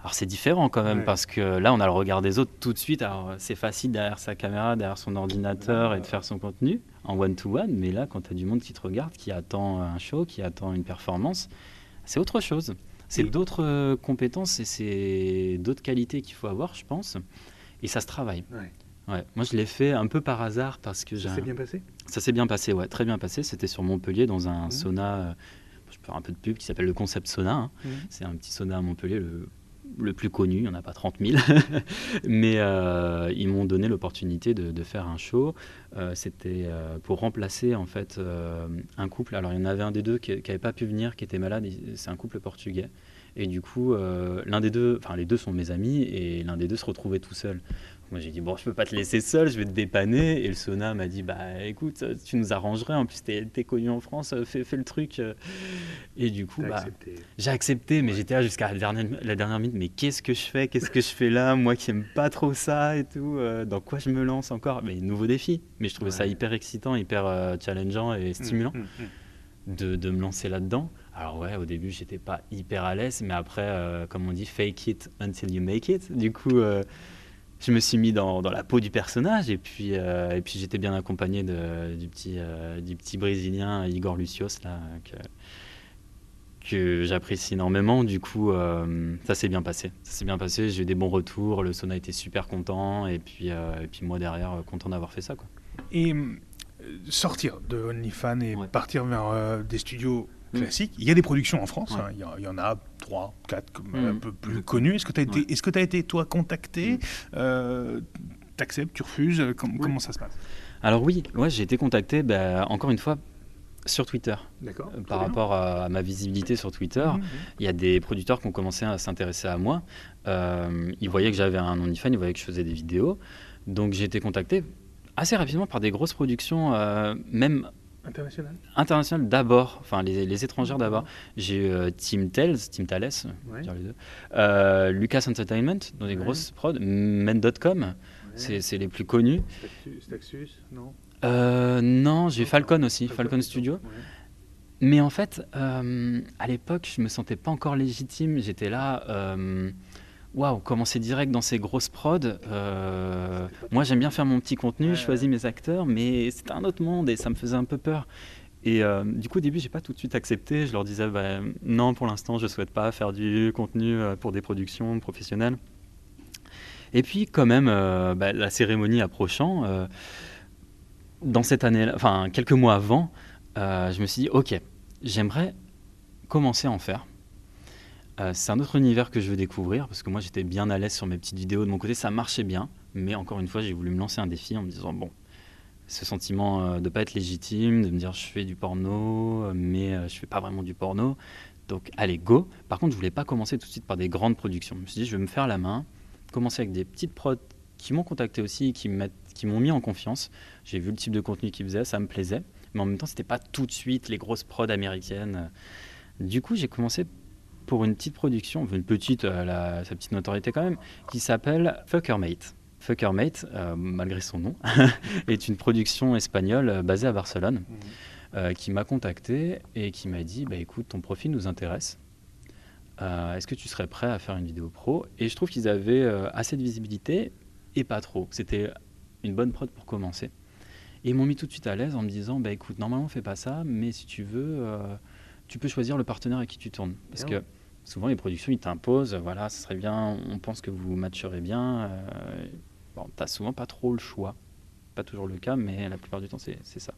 Alors c'est différent quand même parce que là on a le regard des autres tout de suite. Alors c'est facile derrière sa caméra, derrière son ordinateur et de faire son contenu en one-to-one. mais là quand tu as du monde qui te regarde, qui attend un show, qui attend une performance, c'est autre chose. C'est d'autres euh, compétences et c'est d'autres qualités qu'il faut avoir, je pense. Et ça se travaille. Ouais. Moi je l'ai fait un peu par hasard parce que Ça s'est bien passé? Ça s'est bien passé, ouais, très bien passé. C'était sur Montpellier dans un mmh. sauna euh, je peux faire un peu de pub qui s'appelle le Concept Sauna. Hein. Mmh. C'est un petit sauna à Montpellier, le le plus connu, il n'y en a pas 30 000, mais euh, ils m'ont donné l'opportunité de, faire un show. Euh, c'était euh, pour remplacer en fait un couple. Alors il y en avait un des deux qui n'avait pas pu venir, qui était malade. C'est un couple portugais. Et du coup, l'un des deux, enfin les deux sont mes amis, et l'un des deux se retrouvait tout seul. Moi, j'ai dit, bon, je peux pas te laisser seul, je vais te dépanner. Et le Sona m'a dit, bah écoute, tu nous arrangerais. En plus, tu es, connu en France, fais, fais, le truc. Et du coup, bah, j'ai accepté, mais j'étais là jusqu'à la dernière, la dernière minute. Mais qu'est-ce que je fais? Qu'est-ce que je fais là? Moi qui aime pas trop ça et tout. Euh, dans quoi je me lance encore? Mais nouveau défi. Mais je trouvais ça hyper excitant, hyper euh, challengeant et stimulant mmh, mmh, mmh. De, de, me lancer là-dedans. Alors ouais, au début, j'étais pas hyper à l'aise, mais après, euh, comme on dit, fake it until you make it. Du coup je me suis mis dans, dans, la peau du personnage et puis, euh, et puis j'étais bien accompagné de, du, petit, euh, du petit Brésilien Igor Lucios là, que, que j'apprécie énormément. Du coup, euh, ça s'est bien passé. Ça s'est bien passé, j'ai eu des bons retours, le Sona était super content et puis, et puis moi derrière, content d'avoir fait ça. Quoi. Et sortir de OnlyFans et partir vers des studios Mm. classique. Il y a des productions en France, hein. il, y en a trois, quatre comme, mm. un peu plus connues. Est-ce que tu as, que as été, toi, contacté mm. euh, T'acceptes, tu refuses Comment ça se passe? Alors oui, ouais, j'ai été contacté, bah, encore une fois, sur Twitter. D'accord. Euh, par rapport à, ma visibilité sur Twitter, mmh, mmh. il y a des producteurs qui ont commencé à s'intéresser à moi. Euh, ils voyaient que j'avais un OnlyFans, ils voyaient que je faisais des vidéos. Donc j'ai été contacté assez rapidement par des grosses productions, même International International d'abord, enfin les, étrangères d'abord. J'ai eu euh, Team Tales, Team Thales, les deux. Euh, Lucas Entertainment, dans des grosses prods, Men.com, c'est les plus connus. Staxus, non euh, Non, j'ai Falcon aussi, Falcon, Studio. Mais en fait, à l'époque, je me sentais pas encore légitime. J'étais là waouh, commencer direct dans ces grosses prods. Euh, moi, j'aime bien faire mon petit contenu, je choisis mes acteurs, mais c'était un autre monde et ça me faisait un peu peur. Et euh, du coup, au début, j'ai pas tout de suite accepté. Je leur disais, bah, non, pour l'instant, je souhaite pas faire du contenu euh, pour des productions professionnelles. Et puis, quand même, bah, la cérémonie approchant, dans cette année, enfin quelques mois avant, je me suis dit, ok, j'aimerais commencer à en faire. Euh, c'est un autre univers que je veux découvrir parce que moi j'étais bien à l'aise sur mes petites vidéos de mon côté, ça marchait bien, mais encore une fois j'ai voulu me lancer un défi en me disant bon, ce sentiment euh, de pas être légitime, de me dire je fais du porno, euh, mais je fais pas vraiment du porno, donc allez go. Par contre je voulais pas commencer tout de suite par des grandes productions, je me suis dit je vais me faire la main, commencer avec des petites prods qui m'ont contacté aussi, qui m'ont mis en confiance. J'ai vu le type de contenu qu'ils faisaient, ça me plaisait, mais en même temps c'était pas tout de suite les grosses prods américaines. Du coup j'ai commencé pour une petite production, une petite, euh, sa petite notoriété quand même, qui s'appelle Fuckermate. Fuckermate, euh, malgré son nom, est une production espagnole euh, basée à Barcelone, mhm. qui m'a contacté et qui m'a dit bah, écoute, ton profil nous intéresse. Est-ce que tu serais prêt à faire une vidéo pro? Et je trouve qu'ils avaient assez de visibilité et pas trop. C'était une bonne prod pour commencer. Et ils m'ont mis tout de suite à l'aise en me disant bah, écoute, normalement, on fait pas ça, mais si tu veux, tu peux choisir le partenaire avec qui tu tournes. Parce que souvent les productions ils t'imposent, voilà, ce serait bien, on pense que vous matcherez bien. Euh, bon, t'as souvent pas trop le choix. Pas toujours le cas, mais la plupart du temps c'est ça.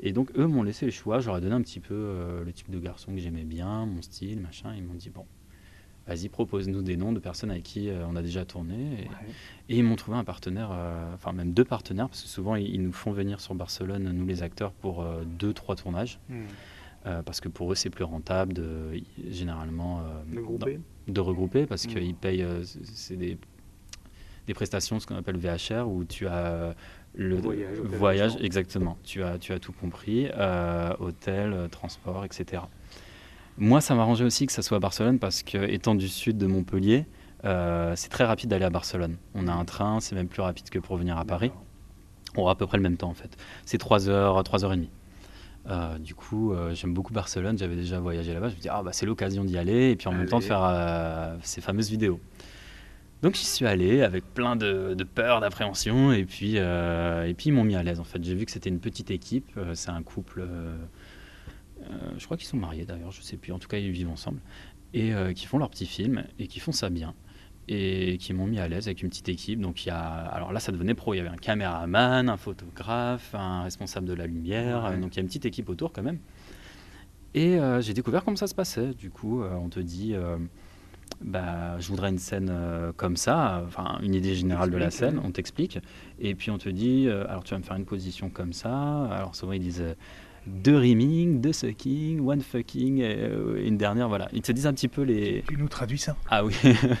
Et donc eux m'ont laissé le choix, j'aurais donné un petit peu euh, le type de garçon que j'aimais bien, mon style, machin. Ils m'ont dit bon, vas-y propose-nous des noms de personnes avec qui euh, on a déjà tourné. Et, ils m'ont trouvé un partenaire, enfin même deux partenaires, parce que souvent ils, nous font venir sur Barcelone, nous les acteurs, pour deux, trois tournages. Hmm. Euh, parce que pour eux c'est plus rentable de généralement euh, de regrouper. parce mmh. qu'ils payent euh, c'est des, des, prestations ce qu'on appelle VHR où tu as le voyage, exactement. Tu as tu as tout compris hôtel transport etc moi ça m'arrangeait aussi que ça soit à Barcelone parce que étant du sud de Montpellier c'est très rapide d'aller à Barcelone. On a un train c'est même plus rapide que pour venir à Paris. On aura à peu près le même temps en fait. C'est 3 heures 3 heures et demie euh, du coup, euh, j'aime beaucoup Barcelone. J'avais déjà voyagé là-bas. Je me dis, ah, bah, c'est l'occasion d'y aller et puis en même temps de faire euh, ces fameuses vidéos. Donc j'y suis allé avec plein de, peur, d'appréhension et puis, et puis ils m'ont mis à l'aise en fait. J'ai vu que c'était une petite équipe. c'est un couple, je crois qu'ils sont mariés d'ailleurs, je sais plus. En tout cas, ils vivent ensemble et qui font leur petit film et qui font ça bien et qui m'ont mis à l'aise avec une petite équipe. Donc il y a, alors là ça devenait pro, il y avait un caméraman, un photographe, un responsable de la lumière, donc il y a une petite équipe autour quand même. Et euh, j'ai découvert comment ça se passait. Du coup, euh, on te dit, euh, bah, je voudrais une scène comme ça, enfin une idée générale de la scène, on t'explique. Et puis on te dit, alors tu vas me faire une position comme ça. Alors souvent ils disent deux rimming, deux sucking, one fucking, et euh, une dernière, voilà. Ils te disent un petit peu les. Tu nous traduis ça? Ah oui.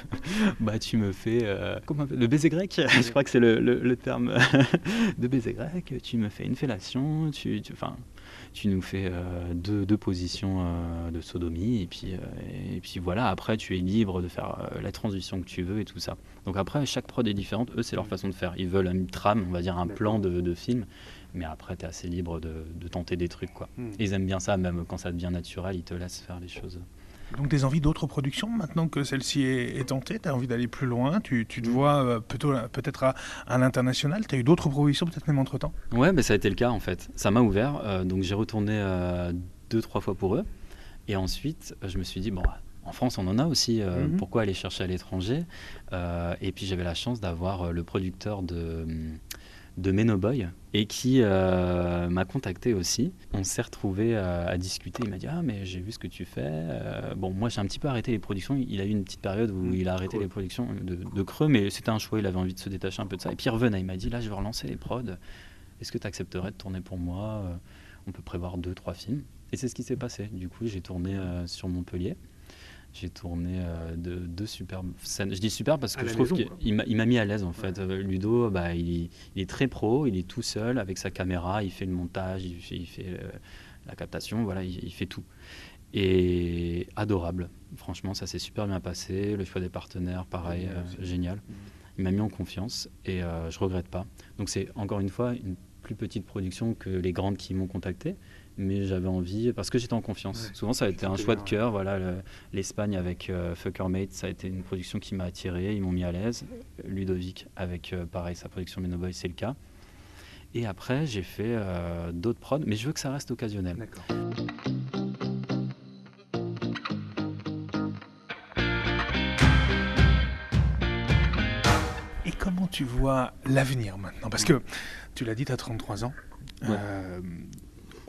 bah tu me fais. Euh, comment Le baiser grec Je crois que c'est le, le, terme de baiser grec. Tu me fais une fellation, tu. Enfin. Tu, nous fais euh, deux, deux, positions de sodomie et puis, et puis voilà, après tu es libre de faire la transition que tu veux et tout ça. Donc après, chaque prod est différente, eux c'est leur façon de faire. Ils veulent une trame, on va dire un plan de, de film, mais après, tu es assez libre de, tenter des trucs. Quoi. Hmm. ils aiment bien ça, même quand ça devient naturel, ils te laissent faire les choses. Donc des envies d'autres productions maintenant que celle-ci est, tentée Tu as envie d'aller plus loin Tu, te vois euh, plutôt peut-être à, l'international Tu as eu d'autres propositions peut-être même entre-temps? Ouais, mais ça a été le cas en fait. Ça m'a ouvert. Euh, donc j'ai retourné euh, deux, trois fois pour eux. Et ensuite, je me suis dit, bon, en France, on en a aussi. Hmm. Pourquoi aller chercher à l'étranger? Et puis j'avais la chance d'avoir le producteur de de Menoboy et qui euh, m'a contacté aussi. On s'est retrouvé à, discuter. Il m'a dit Ah, mais j'ai vu ce que tu fais. Euh, bon, moi, j'ai un petit peu arrêté les productions. Il a eu une petite période où mmh, il a arrêté les productions de, creux, mais c'était un choix. Il avait envie de se détacher un peu de ça. Et puis il revenait. Il m'a dit Là, je vais relancer les prods. Est-ce que tu accepterais de tourner pour moi euh, On peut prévoir deux, trois films. Et c'est ce qui s'est passé. Du coup, j'ai tourné sur Montpellier. J'ai tourné euh, de, deux superbes scènes. Je dis super parce que je trouve qu'il m'a mis à l'aise en fait. Euh, Ludo, bah, il, est très pro, il est tout seul avec sa caméra, il fait le montage, il fait, il fait euh, la captation, voilà, il, fait tout. Et adorable. Franchement, ça s'est super bien passé. Le choix des partenaires, pareil, génial. Mm. Il m'a mis en confiance et je regrette pas. Donc c'est encore une fois une plus petite production que les grandes qui m'ont contacté mais j'avais envie parce que j'étais en confiance. Souvent, ça a été un choix de cœur. Voilà, l'Espagne avec euh, Fucker Mate, ça a été une production qui m'a attiré. Ils m'ont mis à l'aise. Ludovic avec euh, pareil sa production Menoboy, c'est le cas. Et après, j'ai fait euh, d'autres prods, mais je veux que ça reste occasionnel. D'accord. Et comment tu vois l'avenir maintenant? Parce que tu l'as dit, tu as 33 ans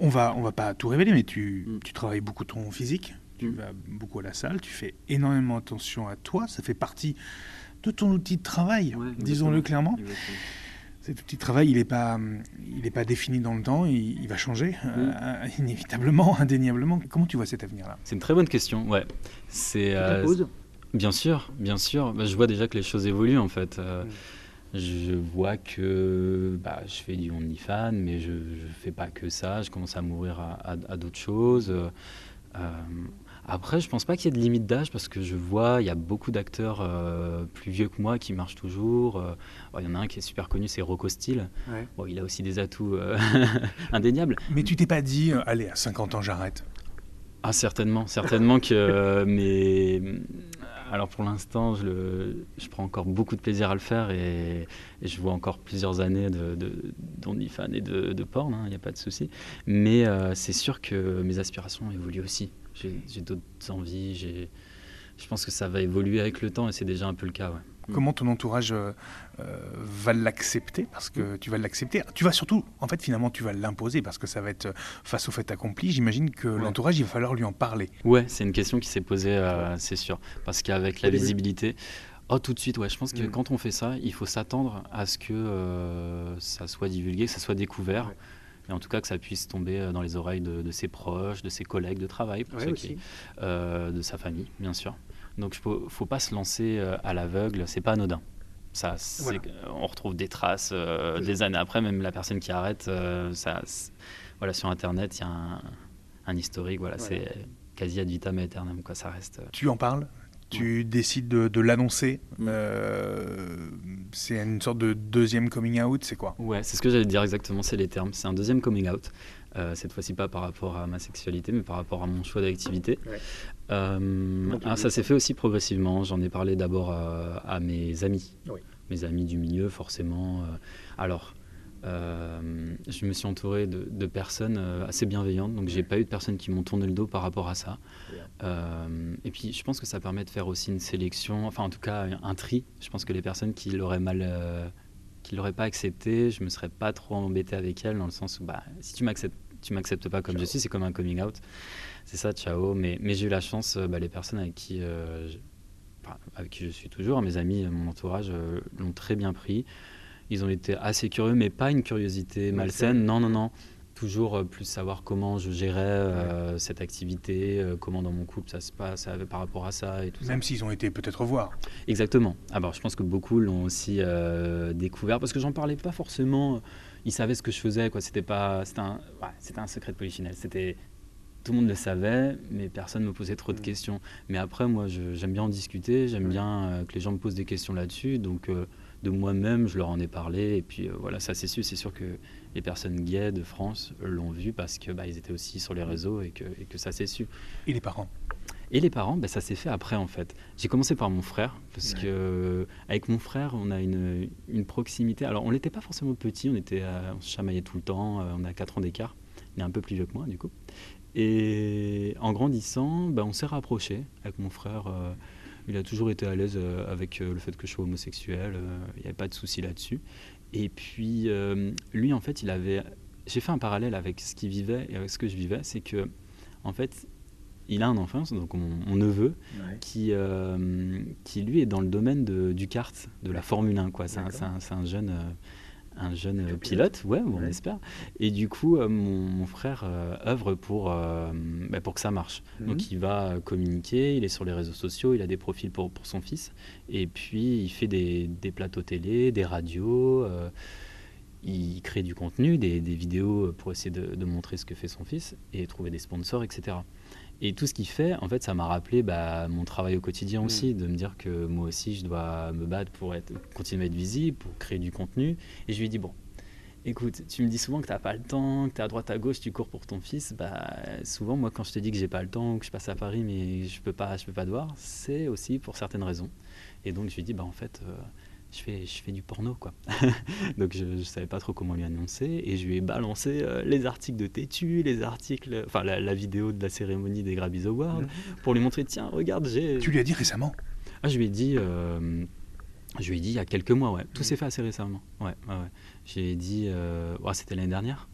on va, on va pas tout révéler, mais tu, mm. tu travailles beaucoup ton physique, tu mm. vas beaucoup à la salle, tu fais énormément attention à toi, ça fait partie de ton outil de travail, disons-le clairement. Cet outil de travail, il n'est pas, il pas défini dans le temps, il, va changer euh, inévitablement, indéniablement. Comment tu vois cet avenir-là? C'est une très bonne question. Ouais, c'est. Euh, bien sûr, bien sûr. Bah, je vois déjà que les choses évoluent en fait. Euh, mm je vois que bah, je fais du OnlyFans, mais je ne fais pas que ça. Je commence à m'ouvrir à, d'autres choses. Euh, après, je pense pas qu'il y ait de limite d'âge parce que je vois, il y a beaucoup d'acteurs euh, plus vieux que moi qui marchent toujours. Euh, il y en a un qui est super connu, c'est Rocco Steele. Bon, il a aussi des atouts indéniables. Mais tu t'es pas dit, allez, à 50 ans, j'arrête? Ah, certainement, certainement que. mais alors pour l'instant, je, prends encore beaucoup de plaisir à le faire et, je vois encore plusieurs années d'OnlyFans de, et de, porn, il hein, n'y a pas de souci. Mais euh, c'est sûr que mes aspirations évoluent aussi. J'ai d'autres envies, je pense que ça va évoluer avec le temps et c'est déjà un peu le cas. Comment ton entourage euh, euh, va l'accepter? Parce que tu vas l'accepter. Tu vas surtout, en fait, finalement, tu vas l'imposer parce que ça va être face au fait accompli. J'imagine que l'entourage, il va falloir lui en parler. Ouais, c'est une question qui s'est posée, euh, c'est sûr. Parce qu'avec la visibilité. Oh, tout de suite, ouais. Je pense que mm. quand on fait ça, il faut s'attendre à ce que ça soit divulgué, que ça soit découvert. Et en tout cas que ça puisse tomber dans les oreilles de, ses proches, de ses collègues de travail, pour ceux qui, de sa famille, bien sûr. Donc il ne faut pas se lancer euh, à l'aveugle, c'est pas anodin. Ça, On retrouve des traces euh, des années après, même la personne qui arrête, euh, ça, voilà, sur Internet, il y a un, historique, voilà, c'est quasi ad vitam aeternam, quoi, ça reste. Tu en parles? Tu décides de, l'annoncer. c'est une sorte de deuxième coming out, c'est quoi? Ouais, c'est ce que j'allais dire exactement, c'est les termes. C'est un deuxième coming out. Euh, cette fois-ci pas par rapport à ma sexualité, mais par rapport à mon choix d'activité. Euh, ah, ça s'est fait aussi progressivement. J'en ai parlé d'abord à, mes amis, mes amis du milieu forcément. Euh, alors, je me suis entouré de, personnes assez bienveillantes, donc j'ai pas eu de personnes qui m'ont tourné le dos par rapport à ça. et puis, je pense que ça permet de faire aussi une sélection, enfin en tout cas un tri. Je pense que les personnes qui l'auraient mal qui l'auraient pas accepté, je me serais pas trop embêté avec elles dans le sens où bah, si tu m'acceptes tu m'acceptes pas comme je suis, c'est comme un coming out. C'est ça, ciao. Mais, mais j'ai eu la chance, euh, bah, les personnes avec qui, euh, je, avec qui je suis toujours, mes amis, mon entourage, euh, l'ont très bien pris. Ils ont été assez curieux, mais pas une curiosité malsaine. Non, non, non. Toujours plus savoir comment je gérais cette activité, comment dans mon couple ça se passe par rapport à ça et tout Même s'ils ont été peut-être voir. Exactement. Alors ah, je pense que beaucoup l'ont aussi découvert parce que j'en parlais pas forcément ils savaient ce que je faisais. Quoi. C'était, pas, c'était, un, c'était un secret de polichinelle. C'était, tout le monde le savait, mais personne ne me posait trop de mm. questions. Mais après, moi, j'aime bien en discuter, j'aime bien euh, que les gens me posent des questions là-dessus. Donc, euh, de moi-même, je leur en ai parlé. Et puis, euh, voilà, ça, c'est sûr. C'est sûr que les personnes gays de France l'ont vu parce que bah, ils étaient aussi sur les réseaux et que, et que ça, c'est su. Et les parents? Et les parents, ben, ça s'est fait après en fait. J'ai commencé par mon frère parce que avec mon frère, on a une, une proximité. Alors on n'était pas forcément petits, on était, on se chamaillait tout le temps. Euh, on a 4 ans d'écart. Il est un peu plus vieux que moi du coup. Et en grandissant, ben, on s'est rapproché avec mon frère. Euh, il a toujours été à l'aise euh, avec le fait que je sois homosexuel. Il n'y avait pas de souci là-dessus. Et puis lui, en fait, il avait. J'ai fait un parallèle avec ce qu'il vivait et avec ce que je vivais, c'est que en fait, il a un enfant, donc mon, neveu, qui, euh, qui lui est dans le domaine de, du kart, de la Formule 1. Quoi. C'est, un, jeune euh, un jeune pilote, ouais, on espère. Et du coup, mon, frère œuvre pour, bah, pour que ça marche. Mhm. Donc il va communiquer, il est sur les réseaux sociaux, il a des profils pour, pour son fils. Et puis il fait des, des plateaux télé, des radios il crée du contenu, des, vidéos pour essayer de, montrer ce que fait son fils et trouver des sponsors, etc. Et tout ce qu'il fait, en fait, ça m'a rappelé bah, mon travail au quotidien mm. aussi, de me dire que moi aussi, je dois me battre pour être, continuer à être visible, pour créer du contenu. Et je lui ai dit, bon, écoute, tu me dis souvent que tu n'as pas le temps, que tu es à droite à gauche, tu cours pour ton fils. Bah, souvent, moi, quand je te dis que j'ai pas le temps, que je passe à Paris, mais je peux pas, je peux pas te voir, c'est aussi pour certaines raisons. Et donc, je lui ai dit, bah, en fait, euh, je fais, je fais du porno, quoi. Donc je ne savais pas trop comment lui annoncer et je lui ai balancé euh, les articles de Tétu, les articles, enfin la, vidéo de la cérémonie des Grammys Awards mhm. pour lui montrer, tiens, regarde, j'ai... Tu lui as dit récemment? Ah, je lui ai dit... Euh, je lui ai dit il y a quelques mois, ouais. Tout mhm. s'est fait assez récemment. Ouais, ouais, ouais. J'ai dit, euh, c'était l'année dernière.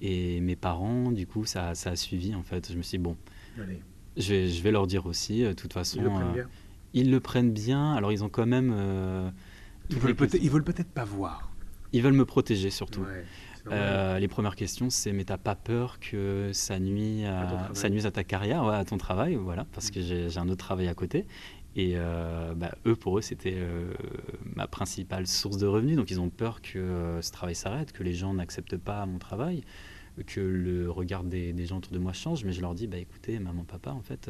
Et mes parents, du coup, ça, ça, a suivi en fait. Je me suis dit, bon, Je, vais, je vais leur dire aussi. De toute façon, ils le prennent bien? Ils le prennent bien. Alors, ils ont quand même ils veulent peut-être, veulent peut-être pas voir. Ils veulent me protéger surtout. Euh, les premières questions, c'est mais t'as pas peur que ça nuit à, ça nuise à ta carrière, à ton travail, voilà, parce que j'ai un autre travail à côté. Et euh, bah, eux, pour eux, c'était euh, ma principale source de revenus. Donc, ils ont peur que ce travail s'arrête, que les gens n'acceptent pas mon travail, que le regard des, gens autour de moi change. Mais je leur dis, bah, écoutez, maman, papa, en fait,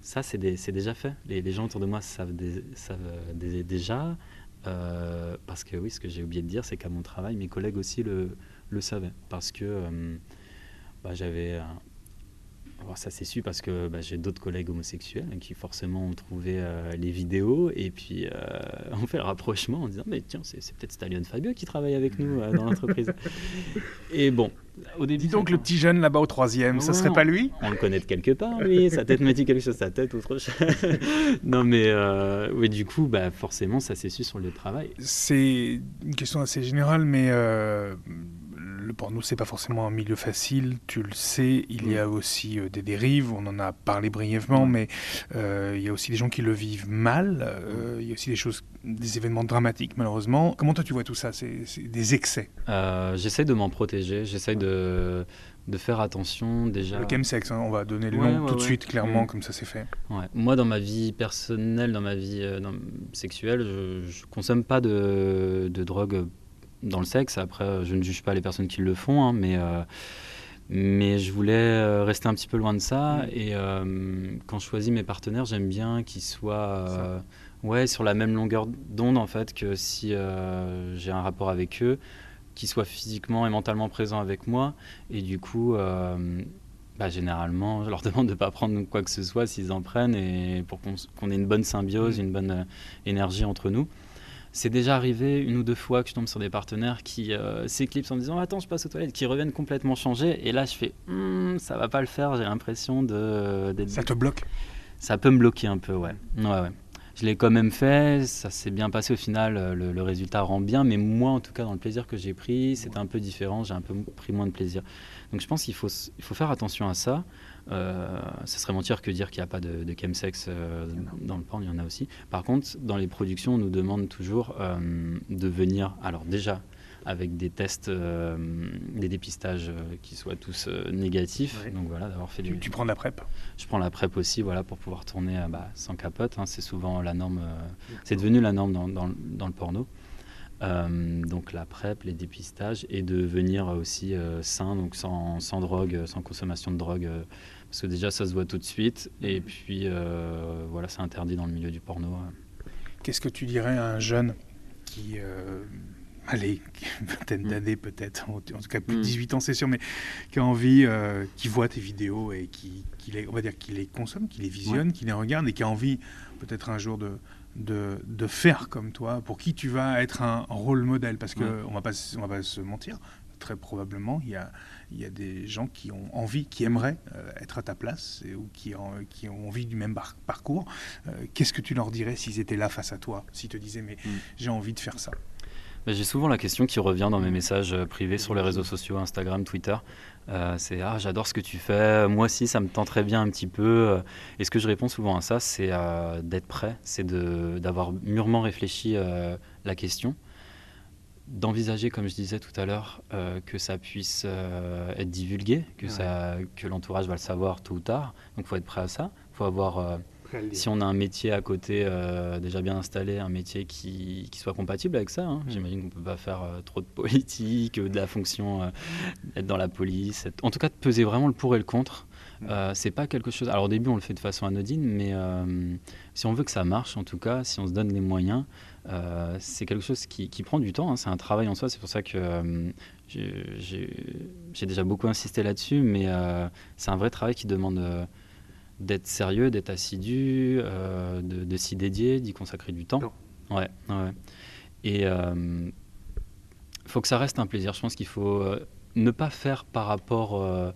ça, c'est déjà fait. Les, gens autour de moi savent, savent déjà. Euh, parce que oui, ce que j'ai oublié de dire, c'est qu'à mon travail, mes collègues aussi le, le savaient. Parce que euh, bah, j'avais. Ça s'est su parce que bah, j'ai d'autres collègues homosexuels hein, qui forcément ont trouvé euh, les vidéos et puis on fait le rapprochement en disant mais tiens c'est, peut-être Stallion Fabio qui travaille avec nous dans l'entreprise. et bon, au début, Dis donc le petit jeune là-bas au troisième, ça serait pas lui? On le connaît de quelque part, oui. Sa tête me dit quelque chose, sa tête ou autre chose. non, mais euh, oui, du coup, bah, forcément, ça s'est su sur le travail. C'est une question assez générale, mais euh, le porno, c'est pas forcément un milieu facile, tu le sais. Il y a aussi euh, des dérives, on en a parlé brièvement, mais euh, il y a aussi des gens qui le vivent mal. Euh, il y a aussi des choses, des événements dramatiques, malheureusement. Comment toi, tu vois tout ça? C'est des excès J'essaie de m'en protéger, j'essaie de, de faire attention déjà. Le chemsex, hein, on va donner le nom tout de suite, clairement, mm. comme ça c'est fait. Moi, dans ma vie personnelle, dans ma vie sexuelle, je, je consomme pas de, de drogue dans le sexe. Après, je ne juge pas les personnes qui le font, hein, mais, euh, mais je voulais euh, rester un petit peu loin de ça. Mm. Et euh, quand je choisis mes partenaires, j'aime bien qu'ils soient ouais, sur la même longueur d'onde, en fait, que si j'ai un rapport avec eux, qu'ils soient physiquement et mentalement présents avec moi. Et du coup, bah, généralement, je leur demande de ne pas prendre quoi que ce soit s'ils en prennent, et pour qu'on ait une bonne symbiose, mm. une bonne énergie entre nous. C'est déjà arrivé une ou deux fois que je tombe sur des partenaires qui euh, s'éclipsent en disant Attends, je passe aux toilettes, qui reviennent complètement changés. Et là, je fais hmm, Ça va pas le faire, j'ai l'impression de. Ça te bloque? Ça peut me bloquer un peu, ouais. ouais, ouais. Je l'ai quand même fait, ça s'est bien passé au final, le, le, résultat rend bien, mais moi, en tout cas, dans le plaisir que j'ai pris, c'était un peu différent, j'ai un peu pris moins de plaisir. Donc je pense qu'il faut, il faut faire attention à ça. Euh, ce serait mentir que dire qu'il n'y a pas de, de chemsex euh, dans le porn, il y en a aussi. Par contre, dans les productions, on nous demande toujours euh, de venir, alors déjà, avec des tests, des dépistages qui soient tous négatifs. Donc voilà, d'avoir fait du. Tu prends la PrEP? Je prends la PrEP aussi, voilà, pour pouvoir tourner bah, sans capote. Hein. c'est souvent la norme. c'est devenu la norme dans, dans, dans le porno. donc la PrEP, les dépistages, et de venir aussi sain, donc sans, sans, drogue, sans consommation de drogue parce que déjà, ça se voit tout de suite. Et puis, euh, voilà, c'est interdit dans le milieu du porno. Qu'est-ce que tu dirais à un jeune qui, euh, allez, une vingtaine mhm. d'années peut-être, en, tout cas plus de 18 mhm. ans, c'est sûr, mais qui a envie, euh, qui voit tes vidéos et qui, les, on va dire, qui les consomme, qui les visionne, qui les regarde et qui a envie peut-être un jour de, de, de, faire comme toi, pour qui tu vas être un rôle modèle Parce qu'on on ne va pas se mentir, très probablement, il y a, il y a des gens qui ont envie, qui aimeraient euh, être à ta place ou qui, qui ont envie du même parcours. Euh, qu'est-ce que tu leur dirais s'ils étaient là face à toi, s'ils te disaient mais mm. j'ai envie de faire ça? J'ai souvent la question qui revient dans mes messages euh, privés sur les réseaux sociaux, Instagram, Twitter. c'est ah j'adore ce que tu fais, moi aussi ça me tenterait bien un petit peu. Et ce que je réponds souvent à ça, c'est d'être prêt, c'est d'avoir mûrement réfléchi la question d'envisager, comme je disais tout à l'heure, euh, que ça puisse euh, être divulgué, que, ça, que l'entourage va le savoir tôt ou tard. Donc il faut être prêt à ça. Il faut avoir, euh, si on a un métier à côté déjà bien installé, un métier qui, qui soit compatible avec ça. Hein. Mm. J'imagine qu'on ne peut pas faire trop de politique, de la fonction, être dans la police. En tout cas, de peser vraiment le pour et le contre. Euh, c'est pas quelque chose. Alors au début, on le fait de façon anodine, mais euh, si on veut que ça marche, en tout cas, si on se donne les moyens, euh, c'est quelque chose qui, prend du temps. Hein. C'est un travail en soi. C'est pour ça que j'ai déjà beaucoup insisté là-dessus, mais c'est un vrai travail qui demande d'être sérieux, d'être assidu, de, s'y dédier, d'y consacrer du temps. Ouais, ouais. Et il faut que ça reste un plaisir. Je pense qu'il faut ne pas faire par rapport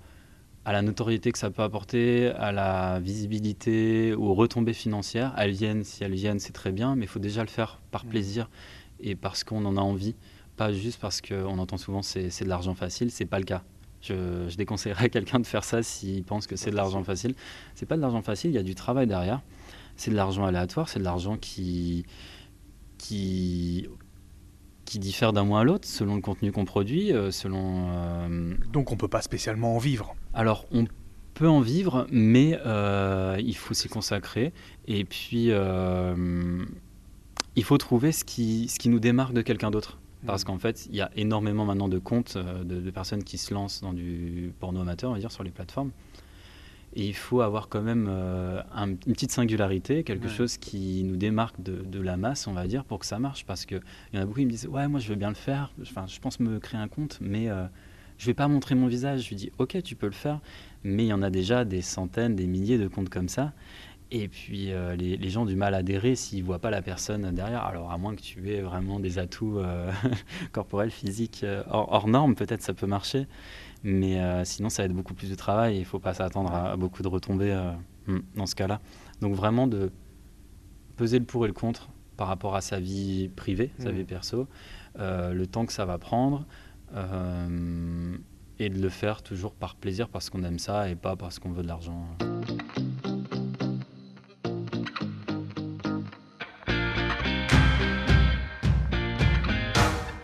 à la notoriété que ça peut apporter, à la visibilité, aux retombées financières. Elles viennent, si elles viennent, c'est très bien, mais il faut déjà le faire par plaisir et parce qu'on en a envie, pas juste parce qu'on entend souvent c'est, c'est de l'argent facile, c'est pas le cas. Je, je déconseillerais à quelqu'un de faire ça s'il pense que c'est de l'argent facile. C'est pas de l'argent facile, il y a du travail derrière. C'est de l'argent aléatoire, c'est de l'argent qui, qui qui diffère d'un mois à l'autre selon le contenu qu'on produit, euh, selon. Euh, Donc on peut pas spécialement en vivre. Alors on peut en vivre, mais euh, il faut s'y consacrer. Et puis il faut trouver ce qui, ce qui nous démarque de quelqu'un d'autre. Parce mmh. qu'en fait, il y a énormément maintenant de comptes de, de, personnes qui se lancent dans du porno amateur, on va dire, sur les plateformes. Et il faut avoir quand même euh, une petite singularité, quelque chose qui nous démarque de, la masse, on va dire, pour que ça marche. Parce qu'il y en a beaucoup qui me disent Ouais, moi je veux bien le faire, enfin, je pense me créer un compte, mais euh, je ne vais pas montrer mon visage. Je lui dis Ok, tu peux le faire, mais il y en a déjà des centaines, des milliers de comptes comme ça. Et puis euh, les, gens ont du mal à adhérer s'ils ne voient pas la personne derrière. Alors à moins que tu aies vraiment des atouts corporels, physiques hors, hors normes, peut-être ça peut marcher. Mais euh, sinon, ça va être beaucoup plus de travail et il ne faut pas s'attendre à, beaucoup de retombées euh, hmm, dans ce cas-là. Donc vraiment de peser le pour et le contre par rapport à sa vie privée, sa mmh. vie perso, euh, le temps que ça va prendre, et de le faire toujours par plaisir parce qu'on aime ça et pas parce qu'on veut de l'argent.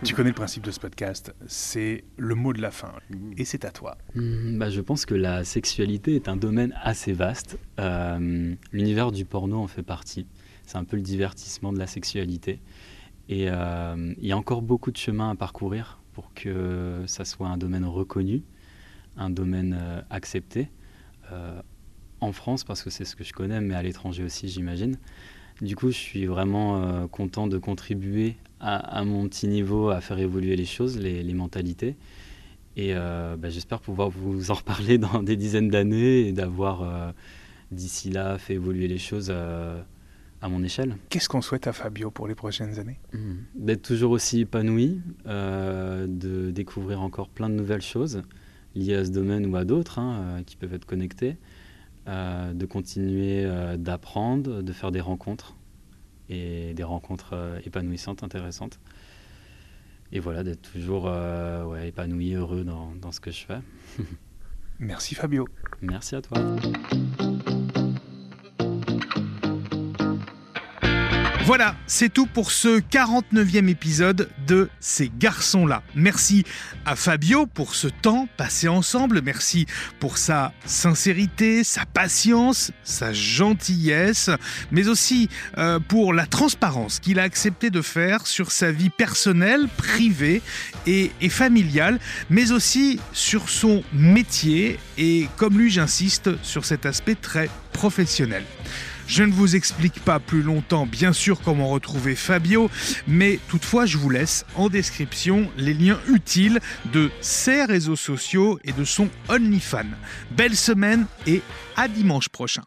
Tu connais le principe de ce podcast, c'est le mot de la fin, et c'est à toi. Hmm, bah, je pense que la sexualité est un domaine assez vaste. Euh, l'univers du porno en fait partie. C'est un peu le divertissement de la sexualité. Et euh, il y a encore beaucoup de chemin à parcourir pour que ça soit un domaine reconnu, un domaine euh, accepté. en France, parce que c'est ce que je connais, mais à l'étranger aussi, j'imagine. Du coup, je suis vraiment content de contribuer à, mon petit niveau à faire évoluer les choses, les, mentalités. Et euh, bah, j'espère pouvoir vous en reparler dans des dizaines d'années et d'avoir euh, d'ici là fait évoluer les choses euh, à mon échelle. Qu'est-ce qu'on souhaite à Fabio pour les prochaines années? Mmh. D'être toujours aussi épanoui, de découvrir encore plein de nouvelles choses liées à ce domaine ou à d'autres hein, qui peuvent être connectées, de continuer d'apprendre, de faire des rencontres et des rencontres euh, épanouissantes, intéressantes. Et voilà, d'être toujours euh, ouais, épanoui, heureux dans, dans ce que je fais. Merci Fabio. Merci à toi. Voilà, c'est tout pour ce 49e épisode de Ces garçons-là. Merci à Fabio pour ce temps passé ensemble. Merci pour sa sincérité, sa patience, sa gentillesse, mais aussi euh, pour la transparence qu'il a accepté de faire sur sa vie personnelle, privée et, et familiale, mais aussi sur son métier et, comme lui, j'insiste sur cet aspect très professionnel. Je ne vous explique pas plus longtemps, bien sûr, comment retrouver Fabio, mais toutefois, je vous laisse en description les liens utiles de ses réseaux sociaux et de son OnlyFans. Belle semaine et à dimanche prochain.